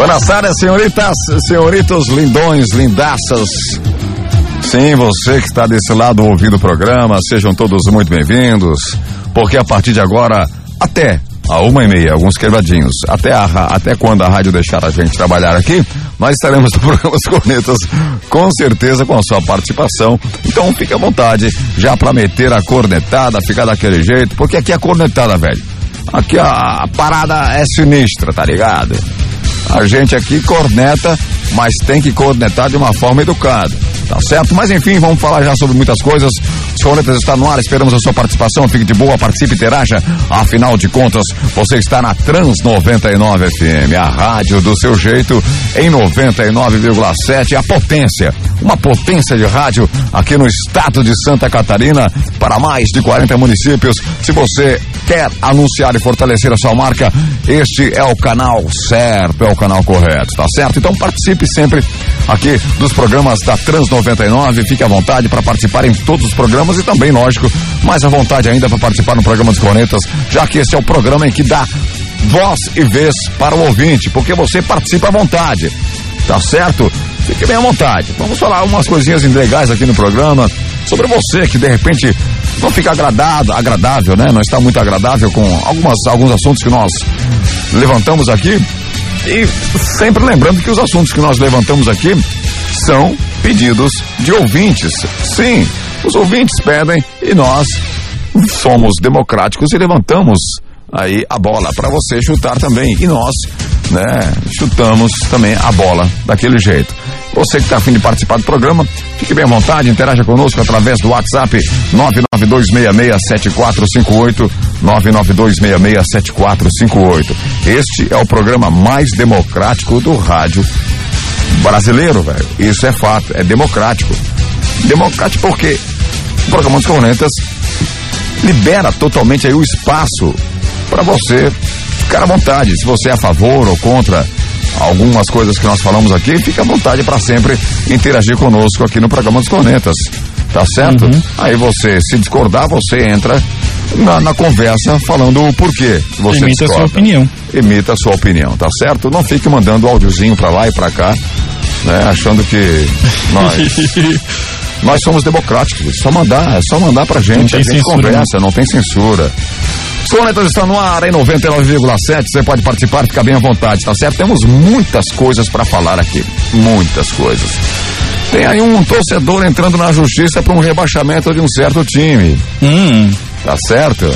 Boas tardes, senhoritas, senhoritos lindões, lindaças. Sim, você que está desse lado ouvindo o programa, sejam todos muito bem-vindos, porque a partir de agora, até a uma e meia, alguns quebradinhos, até, a, até quando a rádio deixar a gente trabalhar aqui, nós estaremos no programa Os Cornetas, com certeza com a sua participação. Então fique à vontade, já para meter a cornetada, ficar daquele jeito, porque aqui é cornetada, velho. Aqui a, a parada é sinistra, tá ligado? A gente aqui corneta, mas tem que cornetar de uma forma educada. Tá certo? Mas enfim, vamos falar já sobre muitas coisas. Os Cornetas está no ar, esperamos a sua participação. Fique de boa, participe, interaja. Afinal de contas, você está na Trans 99 FM, a rádio do seu jeito, em 99,7, a potência. Uma potência de rádio aqui no estado de Santa Catarina, para mais de 40 municípios. Se você quer anunciar e fortalecer a sua marca, este é o canal certo, é o canal correto, tá certo? Então participe sempre aqui dos programas da Trans 99. Fique à vontade para participar em todos os programas e também, lógico, mais à vontade ainda para participar no programa dos Cornetas, já que esse é o programa em que dá voz e vez para o ouvinte, porque você participa à vontade. Tá certo? Fique bem à vontade. Vamos falar umas coisinhas legais aqui no programa sobre você que de repente não fica agradado, agradável, né? Não está muito agradável com algumas, alguns assuntos que nós levantamos aqui. E sempre lembrando que os assuntos que nós levantamos aqui são pedidos de ouvintes. Sim, os ouvintes pedem e nós somos democráticos e levantamos aí a bola para você chutar também. E nós, né, chutamos também a bola daquele jeito. Você que está afim de participar do programa, fique bem à vontade, interaja conosco através do WhatsApp 992667458, 992667458. Este é o programa mais democrático do rádio brasileiro, velho. Isso é fato, é democrático. Democrático porque o programa dos Cornetas libera totalmente aí o espaço para você ficar à vontade. Se você é a favor ou contra algumas coisas que nós falamos aqui, fica à vontade para sempre interagir conosco aqui no programa dos Cornetas. Tá certo? Uhum. Aí você, se discordar, você entra na, na conversa falando o porquê você Emita discorda. a sua opinião. Emita a sua opinião, tá certo? Não fique mandando áudiozinho pra lá e pra cá, né? Achando que nós. nós somos democráticos, é só mandar, é só mandar pra gente, a gente censura, conversa, não. não tem censura. Os estão no ar em 99,7. Você pode participar, fica bem à vontade, tá certo? Temos muitas coisas para falar aqui. Muitas coisas. Tem aí um torcedor entrando na justiça para um rebaixamento de um certo time. Hum. Tá certo?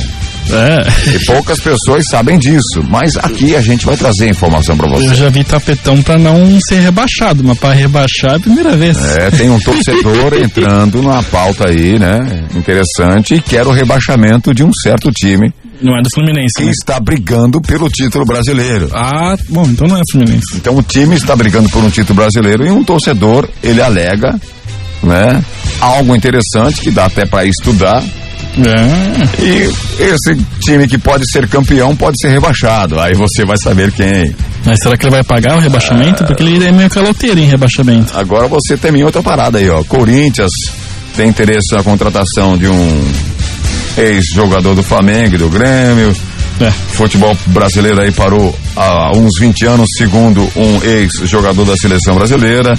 É. E poucas pessoas sabem disso, mas aqui a gente vai trazer informação para você. Eu já vi tapetão para não ser rebaixado, mas para rebaixar é a primeira vez. É, tem um torcedor entrando na pauta aí, né? Interessante, e quer o rebaixamento de um certo time. Não é do Fluminense. Que né? está brigando pelo título brasileiro. Ah, bom, então não é Fluminense. Então o time está brigando por um título brasileiro e um torcedor, ele alega, né? Algo interessante que dá até para estudar. É. E esse time que pode ser campeão pode ser rebaixado. Aí você vai saber quem. Mas será que ele vai pagar o rebaixamento? Ah. Porque ele é meio caloteiro em rebaixamento. Agora você tem outra parada aí, ó. Corinthians tem interesse na contratação de um ex-jogador do Flamengo do Grêmio. É. Futebol brasileiro aí parou há uns 20 anos, segundo um ex-jogador da seleção brasileira.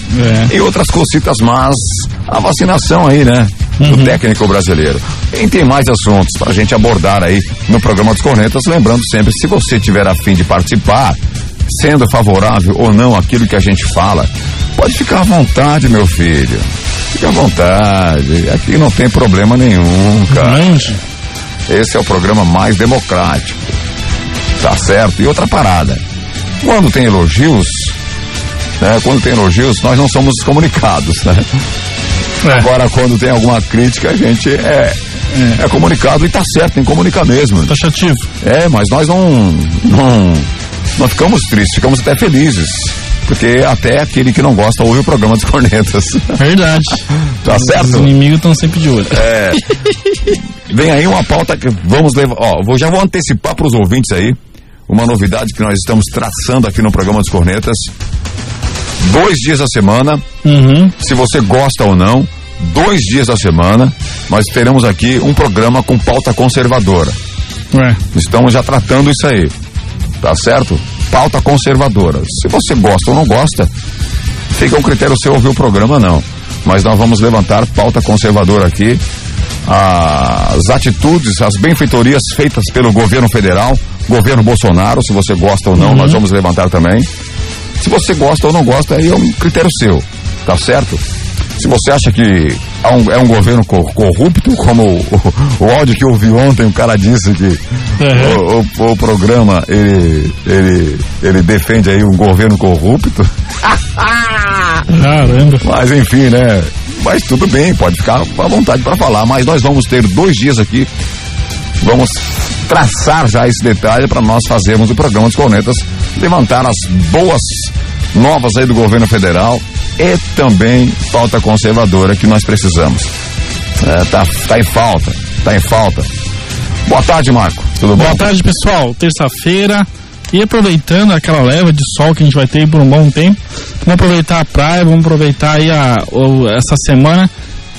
É. E outras cositas, mas a vacinação aí, né? Do técnico brasileiro. E tem mais assuntos pra gente abordar aí no programa dos Cornetas. Lembrando sempre, se você tiver a fim de participar, sendo favorável ou não aquilo que a gente fala, pode ficar à vontade, meu filho. Fique à vontade. Aqui não tem problema nenhum, cara. Anjo. Esse é o programa mais democrático. Tá certo? E outra parada. Quando tem elogios, né? Quando tem elogios, nós não somos comunicados, né? É. Agora, quando tem alguma crítica, a gente é, é. comunicado e tá certo, tem que comunicar mesmo. Taxativo. É, mas nós não, não, não ficamos tristes, ficamos até felizes. Porque até aquele que não gosta ouve o programa dos cornetas. Verdade. tá certo? Os inimigos estão sempre de olho. É. Vem aí uma pauta que vamos levar. Ó, vou, já vou antecipar para os ouvintes aí uma novidade que nós estamos traçando aqui no programa dos Cornetas. Dois dias da semana, Uhum. se você gosta ou não, dois dias da semana, nós teremos aqui um programa com pauta conservadora. É. Estamos já tratando isso aí. Tá certo? Pauta conservadora. Se você gosta ou não gosta, fica um critério seu ouvir o programa, não. Mas nós vamos levantar pauta conservadora aqui, as atitudes, as benfeitorias feitas pelo governo federal, governo Bolsonaro, se você gosta ou não, uhum. nós vamos levantar também. Se você gosta ou não gosta, aí é um critério seu, tá certo? Se você acha que um, é um governo corrupto, como o, o, o, áudio que eu ouvi ontem, o cara disse que uhum. o, o, programa ele, ele, ele defende aí um governo corrupto. Caramba. Mas enfim, né? Mas tudo bem, pode ficar à vontade para falar. Mas nós vamos ter dois dias aqui. Vamos traçar já esse detalhe para nós fazermos o programa dos Cornetas, levantar as boas novas aí do governo federal e também pauta conservadora que nós precisamos. É, tá, tá em falta, tá em falta. Boa tarde, Marco. Tudo bom? Boa tarde, pessoal. Terça-feira. E aproveitando aquela leva de sol que a gente vai ter por um bom tempo, vamos aproveitar a praia, vamos aproveitar aí a, essa semana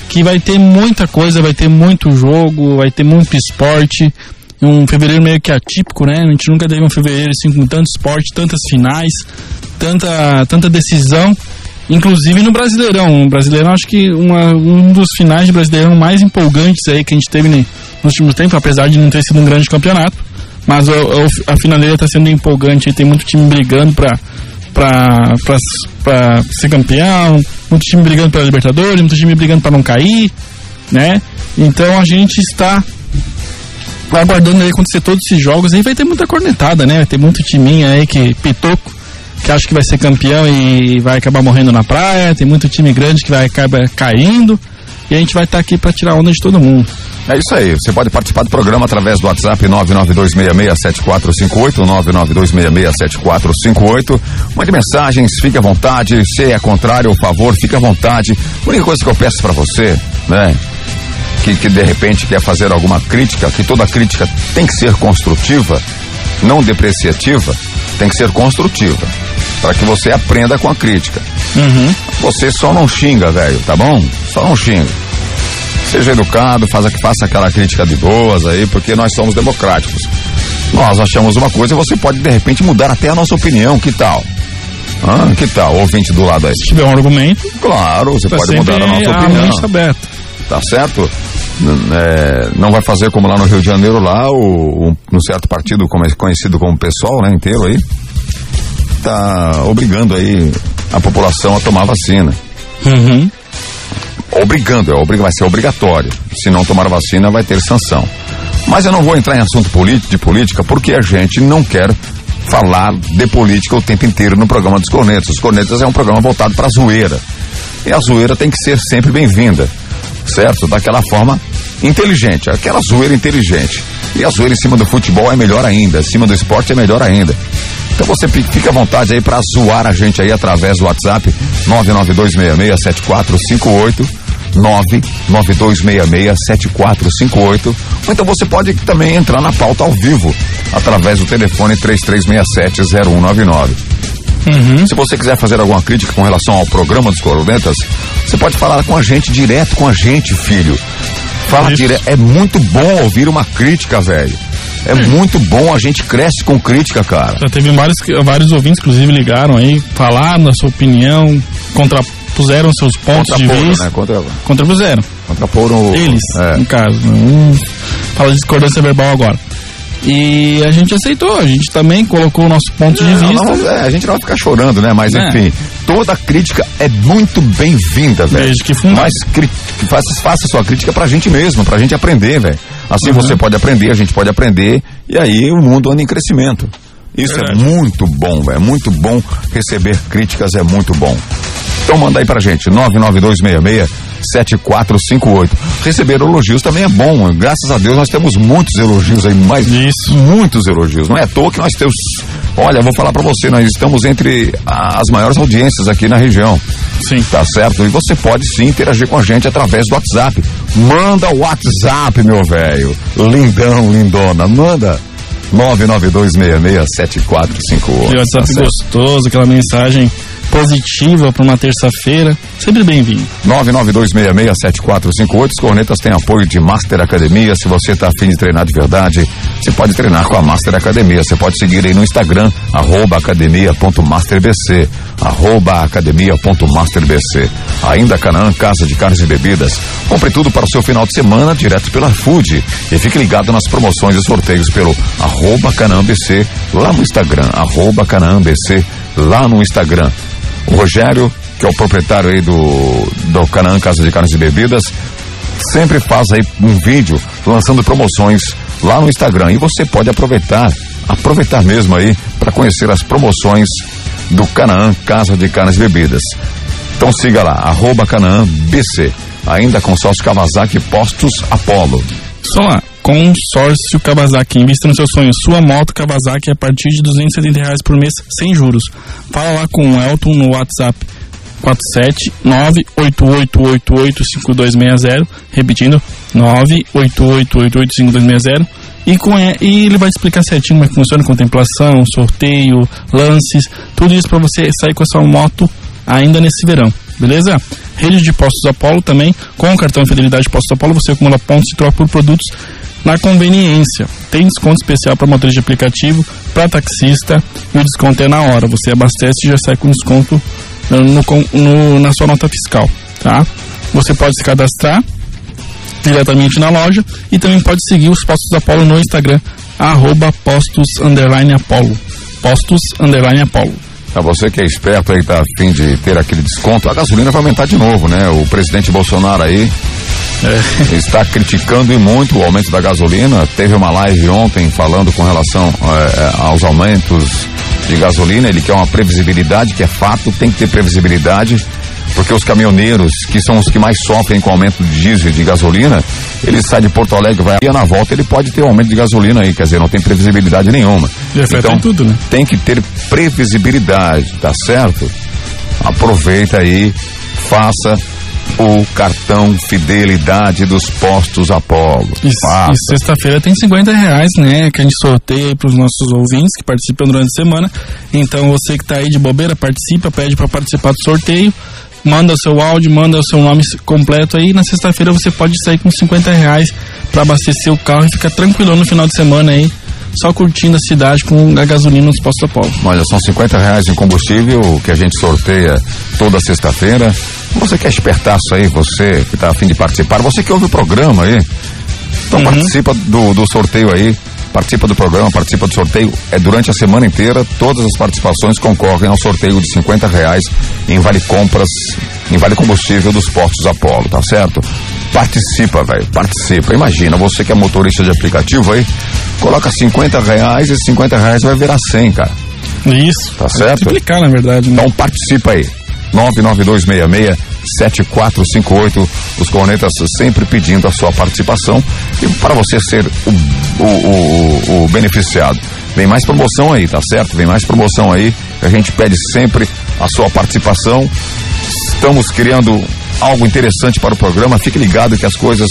que vai ter muita coisa, vai ter muito jogo, vai ter muito esporte. Um fevereiro meio que atípico, né? A gente nunca teve um fevereiro assim com tanto esporte, tantas finais, tanta, tanta decisão. Inclusive no Brasileirão. O Brasileirão, acho que uma, um dos finais de Brasileirão mais empolgantes aí que a gente teve nos últimos tempos, apesar de não ter sido um grande campeonato. Mas o, o, a finaleira está sendo empolgante. Tem muito time brigando para para ser campeão, muito time brigando para Libertadores, muito time brigando para não cair, né? Então a gente está aguardando aí acontecer todos esses jogos aí vai ter muita cornetada, né? Vai ter muito timinho aí que pitoco que acha que vai ser campeão e vai acabar morrendo na praia, tem muito time grande que vai acabar caindo. E a gente vai estar tá aqui para tirar onda de todo mundo. É isso aí. Você pode participar do programa através do WhatsApp 992667458, 992667458. Mande mensagens, fique à vontade. Se é contrário ou favor, fique à vontade. A única coisa que eu peço para você, né? Que, que de repente quer fazer alguma crítica, que toda crítica tem que ser construtiva, não depreciativa, tem que ser construtiva para que você aprenda com a crítica. Uhum. Você só não xinga, velho, tá bom? Só não xinga. Seja educado, faça, faça aquela crítica de boas aí, porque nós somos democráticos. Nós achamos uma coisa e você pode de repente mudar até a nossa opinião, que tal? Ah, que tal? Ouvinte do lado aí. Se tiver um argumento. Claro, você tá pode mudar a nossa opinião. A aberta. Tá certo? É, não vai fazer como lá no Rio de Janeiro, lá, o, um, um certo partido conhecido como PSOL, né, inteiro aí está obrigando aí a população a tomar vacina. Uhum. Obrigando, é, vai ser obrigatório. Se não tomar vacina, vai ter sanção. Mas eu não vou entrar em assunto de política porque a gente não quer falar de política o tempo inteiro no programa dos Cornetas. Os Cornetas é um programa voltado para a zoeira. E a zoeira tem que ser sempre bem-vinda, certo? Daquela forma inteligente, aquela zoeira inteligente. E a zoeira em cima do futebol é melhor ainda, em cima do esporte é melhor ainda. Então você fica à vontade aí para zoar a gente aí através do WhatsApp 992667458 992667458 ou então você pode também entrar na pauta ao vivo através do telefone 33670199. Uhum. Se você quiser fazer alguma crítica com relação ao programa dos Coronetas, você pode falar com a gente, direto com a gente, filho. Fala direto. É muito bom ouvir uma crítica, velho. É muito bom, a gente cresce com crítica, cara. Já teve vários, vários ouvintes, inclusive, ligaram aí, falaram a sua opinião, contrapuseram seus pontos de vista. Né? Contra... Contrapuseram. Contraporam. Eles, é. no caso. Né? Um fala de discordância verbal agora. E a gente aceitou, a gente também colocou o nosso ponto não, de vista. Não, é, a gente não vai ficar chorando, né? Mas é. enfim, toda crítica é muito bem-vinda, velho. Desde que fundar. Mas faça, faça sua crítica pra gente mesmo, pra gente aprender, velho. Assim uhum. você pode aprender, a gente pode aprender, e aí o mundo anda em crescimento. Isso é Verdade. é muito bom, velho. É muito bom receber críticas, é muito bom. Então manda aí pra gente, 99266 7458. Receber elogios também é bom. Graças a Deus nós temos muitos elogios aí, mas Isso. muitos elogios. Não é à toa que nós temos. Olha, vou falar para você, nós estamos entre as maiores audiências aqui na região. Sim. Tá certo? E você pode sim interagir com a gente através do WhatsApp. Manda o WhatsApp, meu velho. Lindão, lindona. Manda. 992667458. E o WhatsApp tá gostoso, aquela mensagem positiva para uma terça-feira. Sempre bem-vindo. 992667458. Os cornetas têm apoio de Master Academia. Se você está afim de treinar de verdade, você pode treinar com a Master Academia. Você pode seguir aí no Instagram, academia.masterbc. Academia.masterbc. Ainda Canaã, Casa de Carnes e Bebidas. Compre tudo para o seu final de semana direto pela Food. E fique ligado nas promoções e sorteios pelo arroba lá no Instagram, arroba BC, lá no Instagram. O Rogério, que é o proprietário aí do, do Canaã Casa de Carnes e Bebidas, sempre faz aí um vídeo lançando promoções lá no Instagram. E você pode aproveitar, aproveitar mesmo aí, para conhecer as promoções do Canaã Casa de Carnes e Bebidas. Então siga lá, arroba Canaã BC. Ainda Kawasaki Postos Apolo. Só lá, consórcio Kawasaki. Invista no seu sonho. Sua moto Kawasaki a partir de 270 reais por mês, sem juros. Fala lá com o Elton no WhatsApp 47988885260. Repetindo, 988885260. E, com, e ele vai explicar certinho como é que funciona contemplação, sorteio, lances, tudo isso para você sair com a sua moto ainda nesse verão, beleza? Rede de Postos Apolo também, com o cartão Fidelidade Postos Apolo, você acumula pontos e troca por produtos na conveniência. Tem desconto especial para motores de aplicativo, para taxista e o desconto é na hora. Você abastece e já sai com desconto no, no, na sua nota fiscal, tá? Você pode se cadastrar diretamente na loja e também pode seguir os Postos Apolo no Instagram, arroba postos underline Apolo. Postos underline Apolo. Pra você que é esperto aí, tá afim de ter aquele desconto, a gasolina vai aumentar de novo, né? O presidente Bolsonaro aí é. está criticando e muito o aumento da gasolina. Teve uma live ontem falando com relação é, aos aumentos de gasolina. Ele quer uma previsibilidade, que é fato, tem que ter previsibilidade porque os caminhoneiros, que são os que mais sofrem com o aumento de diesel e de gasolina, ele sai de Porto Alegre, vai e na volta ele pode ter um aumento de gasolina aí, quer dizer, não tem previsibilidade nenhuma. então, tudo, né? tem que ter previsibilidade, tá certo? Aproveita aí, faça o cartão fidelidade dos postos Apolo. E, e sexta-feira tem 50 reais, né? Que a gente sorteia para os nossos ouvintes que participam durante a semana. Então você que está aí de bobeira, participa, pede para participar do sorteio manda o seu áudio, manda o seu nome completo aí. Na sexta-feira você pode sair com 50 reais para abastecer o carro e ficar tranquilo no final de semana aí. Só curtindo a cidade com a gasolina nos postos Apolo. Olha, são 50 reais em combustível que a gente sorteia toda sexta-feira. Você que é espertaço aí, você que está afim de participar, você que ouve o programa aí. Então uhum. participa do, do sorteio aí participa do programa, participa do sorteio. É durante a semana inteira, todas as participações concorrem ao sorteio de 50 reais em vale compras, em vale combustível dos postos Apolo, tá certo? Participa, velho, participa. Imagina, você que é motorista de aplicativo aí, coloca 50 reais e 50 reais vai virar 100, cara. Isso. Tá certo? Explicar, na verdade. Né? Então participa aí. 99266 7458. Os cornetas sempre pedindo a sua participação e para você ser o, o, o, o, beneficiado. Vem mais promoção aí, tá certo? Vem mais promoção aí. A gente pede sempre a sua participação. Estamos criando algo interessante para o programa. Fique ligado que as coisas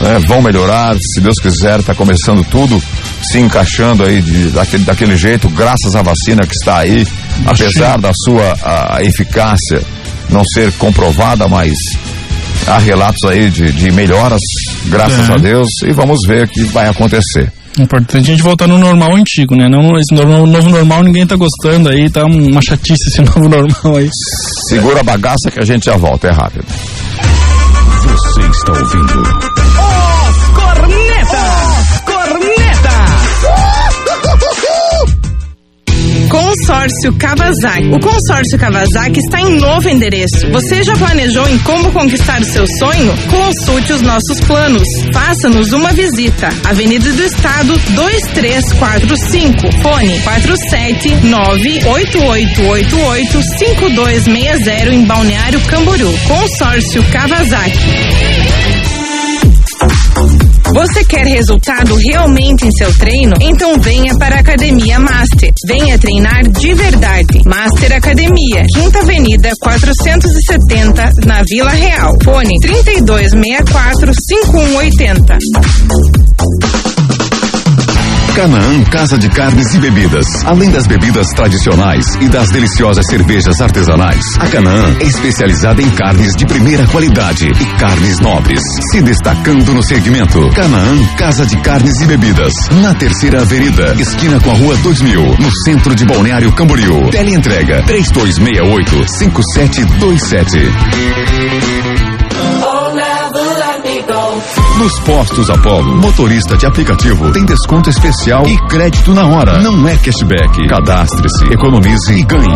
né, vão melhorar. Se Deus quiser, está começando tudo se encaixando aí de, daquele, daquele jeito, graças à vacina que está aí, apesar da sua a, a eficácia não ser comprovada, mas há relatos aí de, de melhoras, graças é. a Deus, e vamos ver o que vai acontecer. Importante a gente voltar no normal antigo, né? Não, esse novo, novo normal ninguém tá gostando aí, tá uma chatice esse novo normal aí. Segura a bagaça que a gente já volta, é rápido. Você está ouvindo. Consórcio Kawasaki. O Consórcio Kawasaki está em novo endereço. Você já planejou em como conquistar o seu sonho? Consulte os nossos planos. Faça-nos uma visita. Avenida do Estado 2345. Fone 47988885260 em Balneário Camboriú. Consórcio Kawasaki. Você quer resultado realmente em seu treino? Então venha para a Academia Master. Venha treinar de verdade. Master Academia, Quinta Avenida 470, na Vila Real. Fone 3264 5180. Canaã Casa de Carnes e Bebidas. Além das bebidas tradicionais e das deliciosas cervejas artesanais, a Canaã é especializada em carnes de primeira qualidade e carnes nobres, se destacando no segmento. Canaã Casa de Carnes e Bebidas, na Terceira Avenida, esquina com a Rua 2000, no centro de Balneário Camboriú. Teleentrega 3268 5727. Nos postos Apollo, motorista de aplicativo tem desconto especial e crédito na hora. Não é cashback. Cadastre-se, economize e ganhe.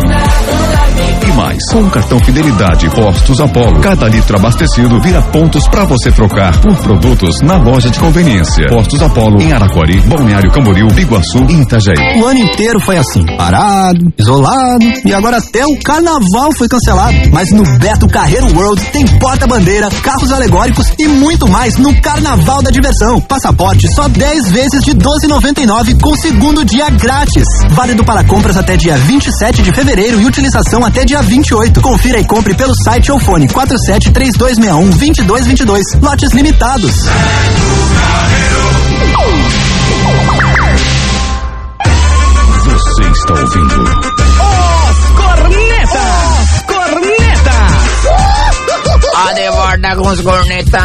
E mais, com o cartão Fidelidade Postos Apollo, cada litro abastecido vira pontos para você trocar por produtos na loja de conveniência. Postos Apollo em Araquari, Balneário Camboriú, Biguaçu e Itajaí. O ano inteiro foi assim, parado, isolado e agora até o carnaval foi cancelado. Mas no Beto Carreiro World tem porta-bandeira, carros alegóricos e muito mais no Carnaval da Diversão. Passaporte só 10 vezes de 12,99 com segundo dia grátis. Válido para compras até dia 27 de fevereiro e utilização até dia 28. Confira e compre pelo site ou fone 47 3261 2222. Lotes limitados. Você está ouvindo. Os Cornetas! Os cornetas. La, dar uns cornetas.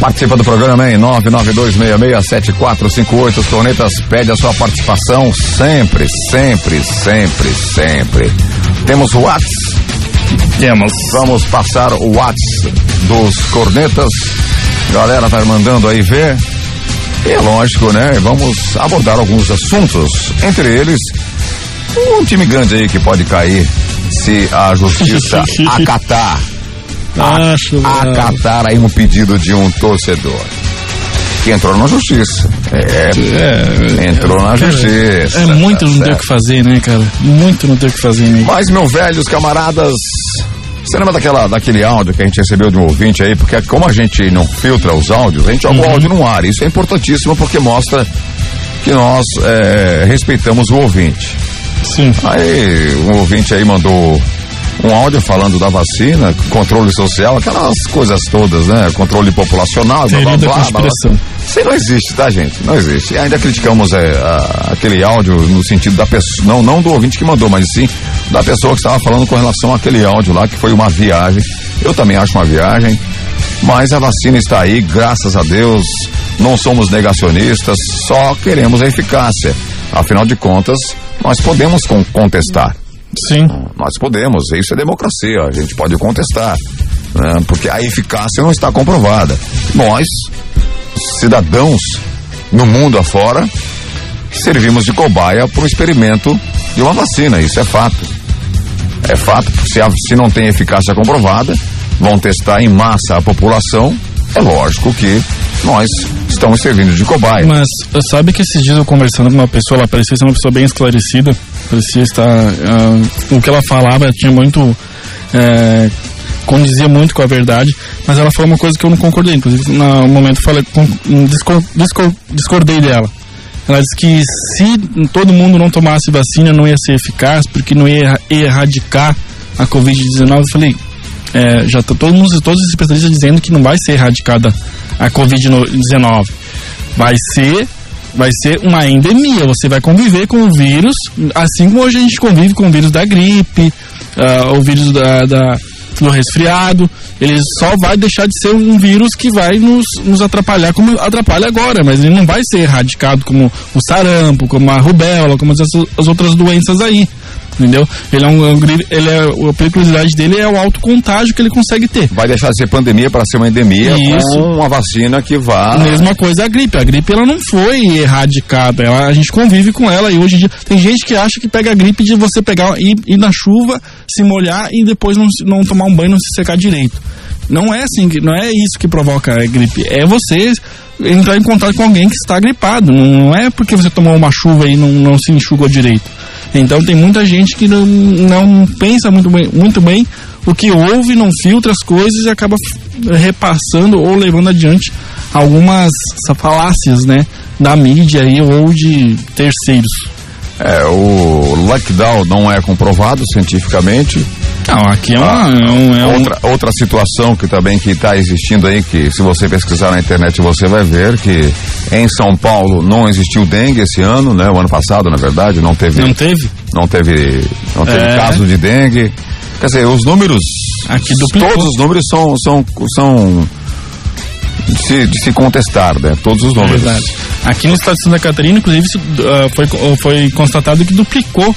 Participa do programa em 992667458. Cornetas pede a sua participação sempre, sempre, sempre, sempre. Temos Whats? Temos. Vamos passar o Whats dos cornetas. Galera tá mandando aí ver. É lógico, né? Vamos abordar alguns assuntos, entre eles um time grande aí que pode cair se a justiça acatar. Acho, mano. acatar aí um pedido de um torcedor. Que entrou na justiça. É, É, entrou na cara, justiça. É muito tá não ter o que fazer, né, cara? Muito não ter o que fazer, né? Mas, meus velhos camaradas, você lembra daquela, daquele áudio que a gente recebeu de um ouvinte aí? Porque como a gente não filtra os áudios, a gente joga o áudio no ar. Isso é importantíssimo porque mostra que nós é, respeitamos o ouvinte. Sim. Aí, um ouvinte aí mandou um áudio falando da vacina, controle social, aquelas coisas todas, né? Controle populacional, blá blá Teoria da blá. blá, blá. conspiração. Isso não existe, tá, gente? Não existe. E ainda criticamos é, a- aquele áudio no sentido da pessoa, não, não do ouvinte que mandou, mas sim da pessoa que estava falando com relação àquele áudio lá, que foi uma viagem. Eu também acho uma viagem, mas a vacina está aí, graças a Deus. Não somos negacionistas, só queremos a eficácia. Afinal de contas, nós podemos con- contestar. Sim. Nós podemos, isso é democracia, a gente pode contestar, né? porque a eficácia não está comprovada. Nós, cidadãos no mundo afora, servimos de cobaia para o experimento de uma vacina, isso é fato. É fato, se, a- se não tem eficácia comprovada, vão testar em massa a população, é lógico que nós estamos servindo de cobaia. Mas uh, sabe que esses dias eu conversando com uma pessoa, ela parecia ser uma pessoa bem esclarecida, parecia estar. ah, o que ela falava tinha muito. eh, condizia muito com a verdade, mas ela falou uma coisa que eu não concordei, inclusive no momento falei, discordei dela. Ela disse que se todo mundo não tomasse vacina não ia ser eficaz, porque não ia erra- erradicar a Covid-19. Eu falei, é, já tá todo mundo, todos os especialistas dizendo que não vai ser erradicada a Covid-19. Vai ser, vai ser uma endemia. Você vai conviver com o vírus, assim como hoje a gente convive com o vírus da gripe, ah, o vírus da, da- do resfriado. Ele só vai deixar de ser um vírus que vai nos, nos atrapalhar como atrapalha agora, mas ele não vai ser erradicado como o sarampo, como a rubéola, como as, as outras doenças aí. Entendeu? Ele é um, gri- ele é, a periculosidade dele é o alto contágio que ele consegue ter. Vai deixar de ser pandemia para ser uma endemia Isso. com uma vacina que vá. Mesma coisa a gripe. A gripe ela não foi erradicada. Ela, a gente convive com ela e hoje em dia tem gente que acha que pega a gripe de você pegar ir, ir na chuva, se molhar e depois não, não tomar um banho, não se secar direito. Não é assim, não é isso que provoca a gripe. É você entrar em contato com alguém que está gripado. Não, não é porque você tomou uma chuva e não, não se enxugou direito. Então tem muita gente que não, não pensa muito bem, muito bem o que ouve, não filtra as coisas e acaba repassando ou levando adiante algumas falácias, né, da mídia aí ou de terceiros. É, o lockdown não é comprovado cientificamente. Não, aqui é, uma, é um, é um- Outra, outra situação que também que está existindo aí, que se você pesquisar na internet você vai ver que em São Paulo não existiu dengue esse ano, né? O ano passado, na verdade, não teve. Não teve? Não teve, não teve É. caso de dengue. Quer dizer, os números. Aqui duplicou. Todos os números são. são, são de, se, de se contestar, né? Todos os números. Verdade. Aqui no estado de Santa Catarina, inclusive, ah, foi, foi constatado que duplicou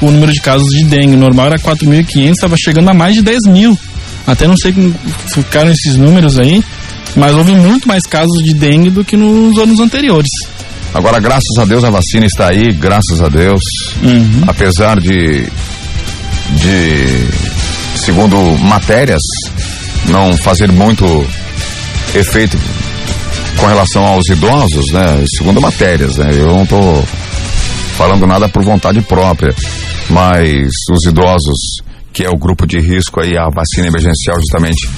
o número de casos de dengue. O normal era 4.500, estava chegando a mais de 10 mil. Até não sei como ficaram esses números aí, mas houve muito mais casos de dengue do que nos anos anteriores. Agora, graças a Deus, a vacina está aí, graças a Deus. Uhum. Apesar de, de, segundo matérias, não fazer muito efeito com relação aos idosos, né? Segundo matérias, né? Eu não estou falando nada por vontade própria, mas os idosos, que é o grupo de risco aí, a vacina emergencial justamente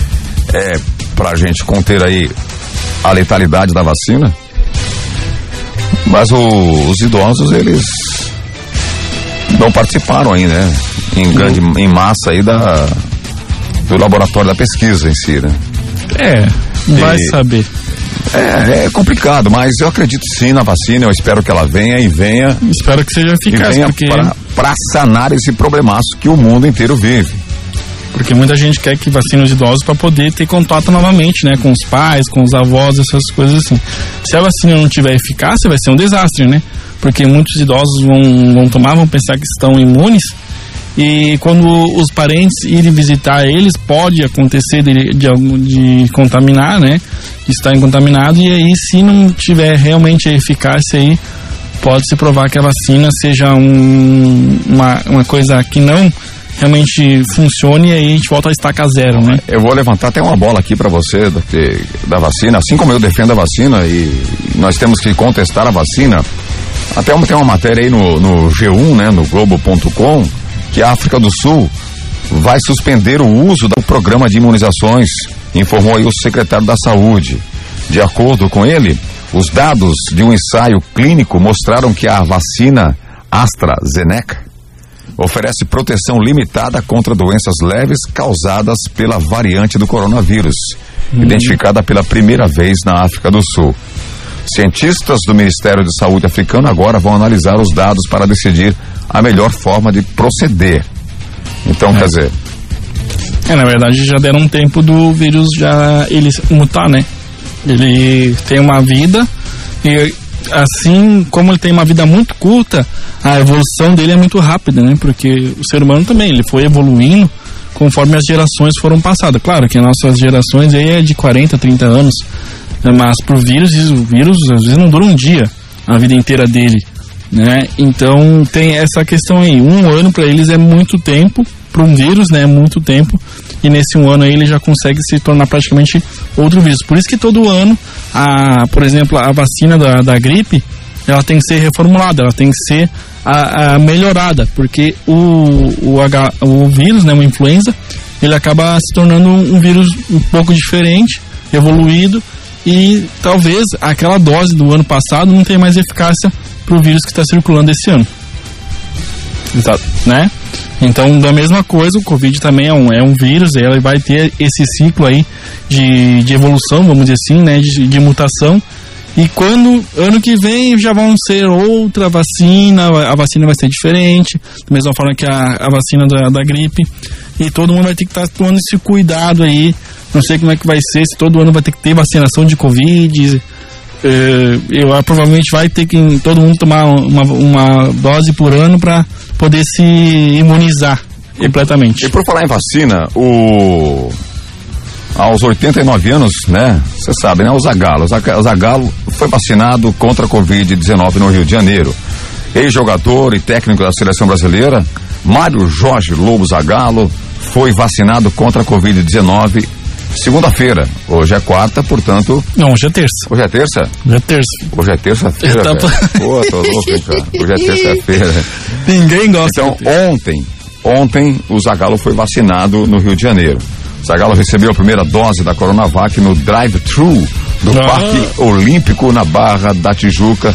é para a gente conter aí a letalidade da vacina. Mas o- os idosos, eles não participaram aí, né? Em grande, em massa aí da, do laboratório da pesquisa em si, né? É, vai E- saber. É, é complicado, mas eu acredito sim na vacina, eu espero que ela venha e venha, Espero que seja e eficaz, venha porque, para sanar esse problemaço que o mundo inteiro vive. porque muita gente quer que vacine os idosos para poder ter contato novamente, né? Com os pais, com os avós, essas coisas assim. Se a vacina não tiver eficácia, vai ser um desastre, né? Porque muitos idosos vão, vão tomar, vão pensar que estão imunes. E quando os parentes irem visitar eles, pode acontecer de, de, de contaminar, né? Estarem contaminados. E aí, se não tiver realmente a eficácia aí, pode se provar que a vacina seja um- uma, uma coisa que não realmente funcione e aí a gente volta a estaca zero, né? Eu vou levantar até uma bola aqui para você da, da vacina, assim como eu defendo a vacina e nós temos que contestar a vacina. Até tem uma matéria aí no, no G1, né, no Globo.com, que a África do Sul vai suspender o uso do programa de imunizações, informou aí o secretário da Saúde. De acordo com ele, os dados de um ensaio clínico mostraram que a vacina AstraZeneca oferece proteção limitada contra doenças leves causadas pela variante do coronavírus, identificada pela primeira vez na África do Sul. Cientistas do Ministério de Saúde africano agora vão analisar os dados para decidir a melhor forma de proceder. Então, quer dizer, É, na verdade já deram um tempo do vírus já ele mutar, né? Ele tem uma vida e assim como ele tem uma vida muito curta, a evolução dele é muito rápida, né? Porque o ser humano também, ele foi evoluindo conforme as gerações foram passadas. Claro que as nossas gerações aí é de 40, 30 anos, né? mas pro vírus, o vírus às vezes não dura um dia, a vida inteira dele, né? Então tem essa questão aí, um ano para eles é muito tempo, para um vírus, né? É muito tempo. E nesse um ano aí ele já consegue se tornar praticamente outro vírus. Por isso que todo ano, a, por exemplo, a vacina da, da gripe, ela tem que ser reformulada, ela tem que ser a, a melhorada, porque o, o, H, o vírus, né, uma influenza, ele acaba se tornando um vírus um pouco diferente, evoluído, e talvez aquela dose do ano passado não tenha mais eficácia para o vírus que está circulando esse ano. Exato, né? Então, da mesma coisa, o Covid também é um, é um vírus, ele vai ter esse ciclo aí de, de evolução, vamos dizer assim, né? De, de mutação. E quando, ano que vem, já vão ser outra vacina, a vacina vai ser diferente, da mesma forma que a, a vacina da, da gripe. E todo mundo vai ter que estar tomando esse cuidado aí. Não sei como é que vai ser, se todo ano vai ter que ter vacinação de Covid. Eh, eu ah, provavelmente vai ter que todo mundo tomar uma, uma dose por ano para poder se imunizar completamente. E por falar em vacina, o aos 89 anos, né? Você sabe, né? O Zagallo. O Zaga- o Zagallo foi vacinado contra a Covid-19 no Rio de Janeiro. Ex-jogador e técnico da seleção brasileira, Mário Jorge Lobo Zagallo, foi vacinado contra a Covid-19 segunda-feira. Hoje é quarta, portanto. Não, hoje é terça. Hoje é terça? Hoje é terça. Hoje é terça-feira. Tá. Pô, tô louco, hein, cara. Hoje é terça-feira. Ninguém gosta. Então, ontem, ontem o Zagallo foi vacinado no Rio de Janeiro. O Zagallo recebeu a primeira dose da Coronavac no drive-thru do Ah. Parque Olímpico na Barra da Tijuca,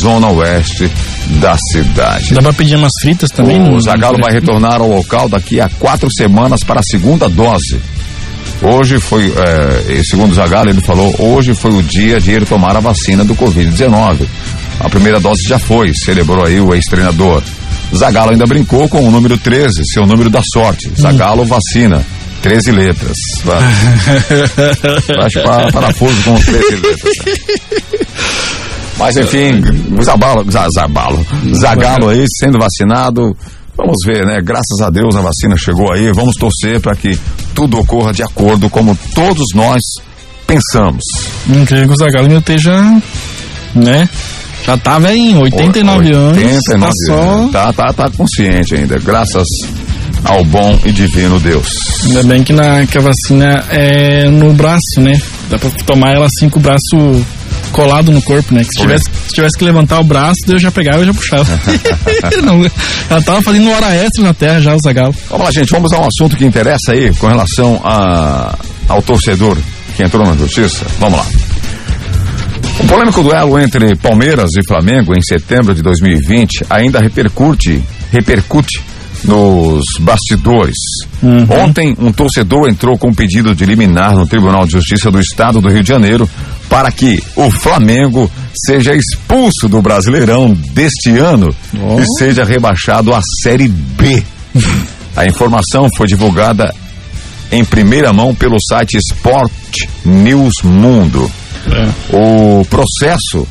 zona oeste da cidade. Dá pra pedir umas fritas também? O no- Zagallo vai retornar ao local daqui a quatro semanas para a segunda dose. Hoje foi, é, segundo o Zagallo, ele falou, hoje foi o dia de ele tomar a vacina do Covid-19. A primeira dose já foi, celebrou aí o ex-treinador. Zagallo ainda brincou com o número 13, seu número da sorte. Zagallo vacina. 13 letras. Chupar parafuso com 13 letras. Mas enfim, Zabalo, Za- Zabalo, Zagalo aí sendo vacinado. Vamos ver, né? Graças a Deus a vacina chegou aí. Vamos torcer para que tudo ocorra de acordo como todos nós pensamos. Incrível que o Zagallo ainda esteja, né? Já tá velhinho, 89 anos. 89 tá só. anos. Tá, tá, tá consciente ainda. Graças ao bom e divino Deus. Ainda bem que, na, que a vacina é no braço, né? Dá pra tomar ela assim com o braço colado no corpo, né? Que se tivesse, se tivesse que levantar o braço, eu já pegava e já puxava. Não, ela tava fazendo hora extra na terra já, o Zagallo. Vamos lá, gente, vamos a um assunto que interessa aí com relação a, ao torcedor que entrou na justiça. Vamos lá. O polêmico duelo entre Palmeiras e Flamengo em setembro de 2020 ainda repercute, repercute nos bastidores. Ontem, um torcedor entrou com um pedido de liminar no Tribunal de Justiça do Estado do Rio de Janeiro para que o Flamengo seja expulso do Brasileirão deste ano Oh. e seja rebaixado à Série B. A informação foi divulgada em primeira mão pelo site Sport News Mundo. O processo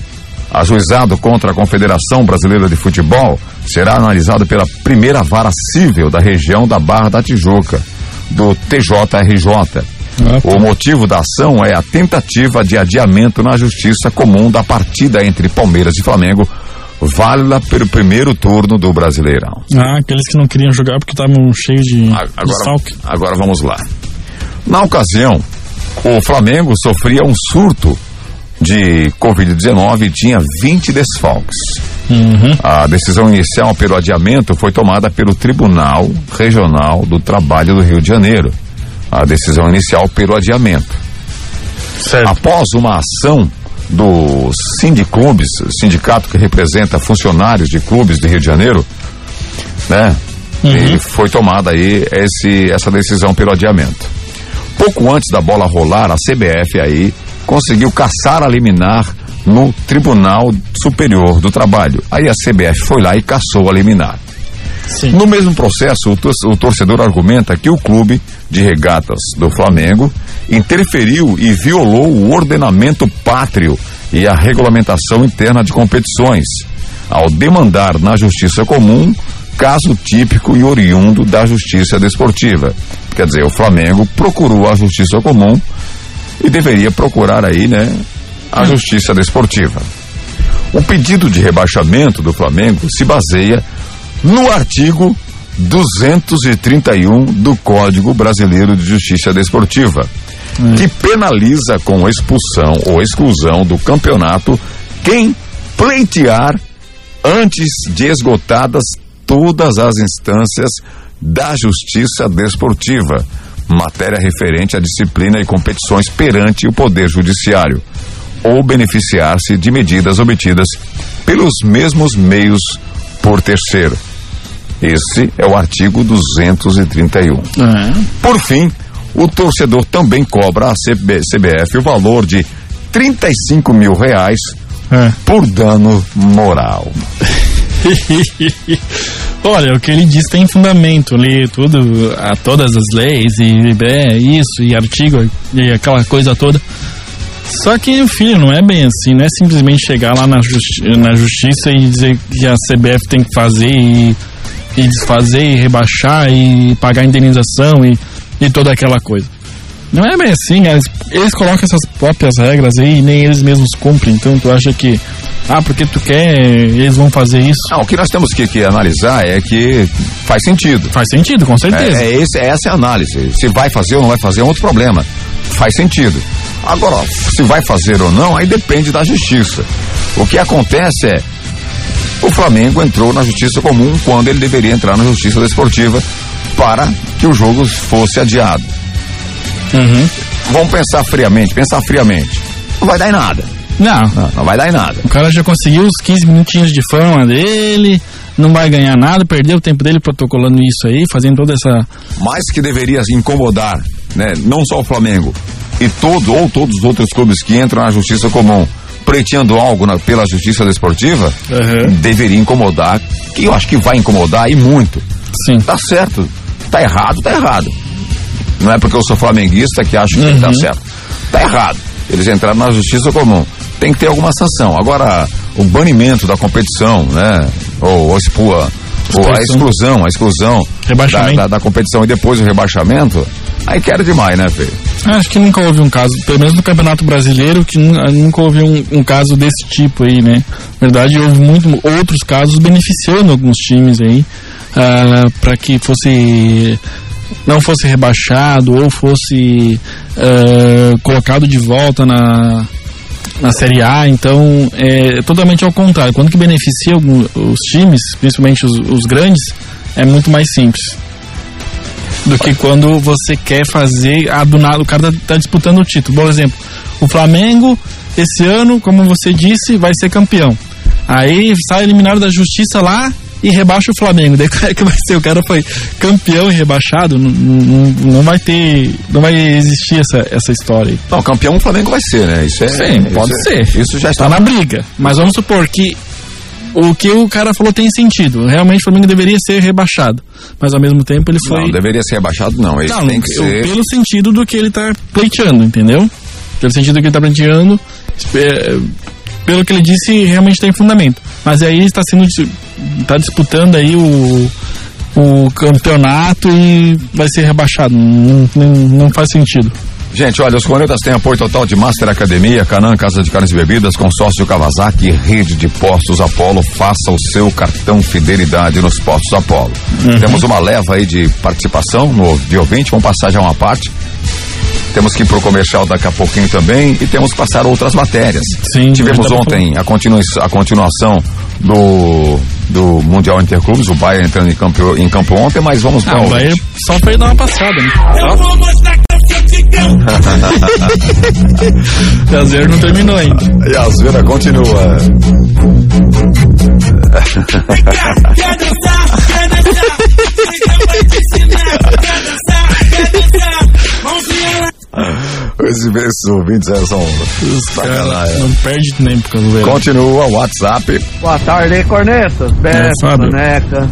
ajuizado contra a Confederação Brasileira de Futebol será analisado pela primeira vara civil da região da Barra da Tijuca, do TJRJ. Ah, tá. O motivo da ação é a tentativa de adiamento na justiça comum da partida entre Palmeiras e Flamengo, válida pelo primeiro turno do Brasileirão. Ah, aqueles que não queriam jogar porque estavam cheios de, de Agora, salque. agora vamos lá. Na ocasião, o Flamengo sofria um surto de Covid-19 e tinha 20 desfalques. Uhum. A decisão inicial pelo adiamento foi tomada pelo Tribunal Regional do Trabalho do Rio de Janeiro. A decisão inicial pelo adiamento. Certo. Após uma ação do Sindiclubes, sindicato que representa funcionários de clubes do Rio de Janeiro, né? E foi tomada aí esse, essa decisão pelo adiamento. Pouco antes da bola rolar, a CBF aí conseguiu caçar a liminar no Tribunal Superior do Trabalho. Aí a CBF foi lá e caçou a liminar. Sim. No mesmo processo, o, tor- o torcedor argumenta que o clube de regatas do Flamengo interferiu e violou o ordenamento pátrio e a regulamentação interna de competições, ao demandar na justiça comum caso típico e oriundo da justiça desportiva. Quer dizer, o Flamengo procurou a justiça comum e deveria procurar aí, né, a justiça desportiva. O pedido de rebaixamento do Flamengo se baseia no artigo 231 do Código Brasileiro de Justiça Desportiva, que penaliza com expulsão ou exclusão do campeonato quem pleitear antes de esgotadas todas as instâncias da Justiça Desportiva, matéria referente à disciplina e competições perante o Poder Judiciário, ou beneficiar-se de medidas obtidas pelos mesmos meios por terceiro. Esse é o artigo 231. É. Por fim, o torcedor também cobra à CB CBF o valor de 35 mil reais É. por dano moral. Olha, o que ele diz tem fundamento ali, tudo, a todas as leis, e é isso, e artigo, e aquela coisa toda. Só que, filho, não é bem assim, não é simplesmente chegar lá na, justi na justiça e dizer que a CBF tem que fazer e, e desfazer e rebaixar e pagar indenização e, e toda aquela coisa. Não é bem assim, eles, eles colocam essas próprias regras aí e nem eles mesmos cumprem, então tu acha que, ah, porque tu quer, eles vão fazer isso? Não, o que nós temos que, que analisar é que faz sentido. Faz sentido, com certeza. É, é esse, essa é a análise. Se vai fazer ou não vai fazer é outro problema. Faz sentido. Agora, se vai fazer ou não, aí depende da justiça. O que acontece é. O Flamengo entrou na justiça comum quando ele deveria entrar na justiça desportiva para que o jogo fosse adiado. Uhum. Vamos pensar friamente, pensar friamente. Não vai dar em nada. Não, Não, não vai dar em nada. o cara já conseguiu os 15 minutinhos de fama dele, não vai ganhar nada, perdeu o tempo dele protocolando isso aí, fazendo toda essa. Mas que deveria incomodar, né? Não só o Flamengo e todo ou todos os outros clubes que entram na justiça comum pleiteando algo na- pela justiça desportiva, deveria incomodar, que eu acho que vai incomodar e muito. Sim. Tá certo. Tá errado, tá errado. Não é porque eu sou flamenguista que acho que tá certo. Tá errado. Eles entraram na justiça comum. Tem que ter alguma sanção. Agora, o banimento da competição, né? Ou, ou expua, ou a exclusão, a exclusão da, da, da competição e depois o rebaixamento, aí quero demais, né, Fê? Acho que nunca houve um caso, pelo menos no Campeonato Brasileiro, que nu- nunca houve um, um caso desse tipo aí, né? Na verdade, houve muito, outros casos beneficiando alguns times aí, para que fosse não fosse rebaixado ou fosse ah, colocado de volta na, na Série A, então é totalmente ao contrário. Quando que beneficia os times, principalmente os, os grandes, é muito mais simples do que quando você quer fazer a do nada, o cara tá, tá disputando o título. Por exemplo, o Flamengo esse ano, como você disse, vai ser campeão. Aí sai eliminado da justiça lá e rebaixa o Flamengo. Daí como é que vai ser? O cara foi campeão e rebaixado? Não, não, não vai ter. Não vai existir essa, essa história aí. Não, campeão o Flamengo vai ser, né? Isso é. Sim, pode isso é- ser. Isso já está Tá na briga. Mas vamos supor que o que o cara falou tem sentido. Realmente o Flamengo deveria ser rebaixado. Mas ao mesmo tempo ele foi. Não, deveria ser rebaixado, não. Ele Não, tem que ser. pelo sentido do que ele tá pleiteando, entendeu? Pelo sentido do que ele tá pleiteando, é, pelo que ele disse, realmente tem fundamento. Mas aí está sendo dis- tá disputando aí o o campeonato e vai ser rebaixado. Não, não, não faz sentido. Gente, olha, os cornetas têm apoio total de Master Academia, Canã Casa de Carnes e Bebidas, consórcio Kawasaki rede de postos Apollo. Faça o seu cartão fidelidade nos postos Apollo. Temos uma leva aí de participação no de ouvinte, vamos passar já uma parte. Temos que ir pro comercial daqui a pouquinho também e temos que passar outras matérias. Sim, Tivemos ontem a, continui, a continuação do, do Mundial Interclubes, o Bayern entrando em campo, em campo ontem, mas vamos para Ah, o Bahia só foi dar uma passada, né? Só. O zero não terminou ainda. E a zoeira continua. Esses, ouvintes aí são sacanagem. Não perde tempo com o zero. Continua o WhatsApp. Boa tarde, Cornetas. Beto, Fábio. Neca.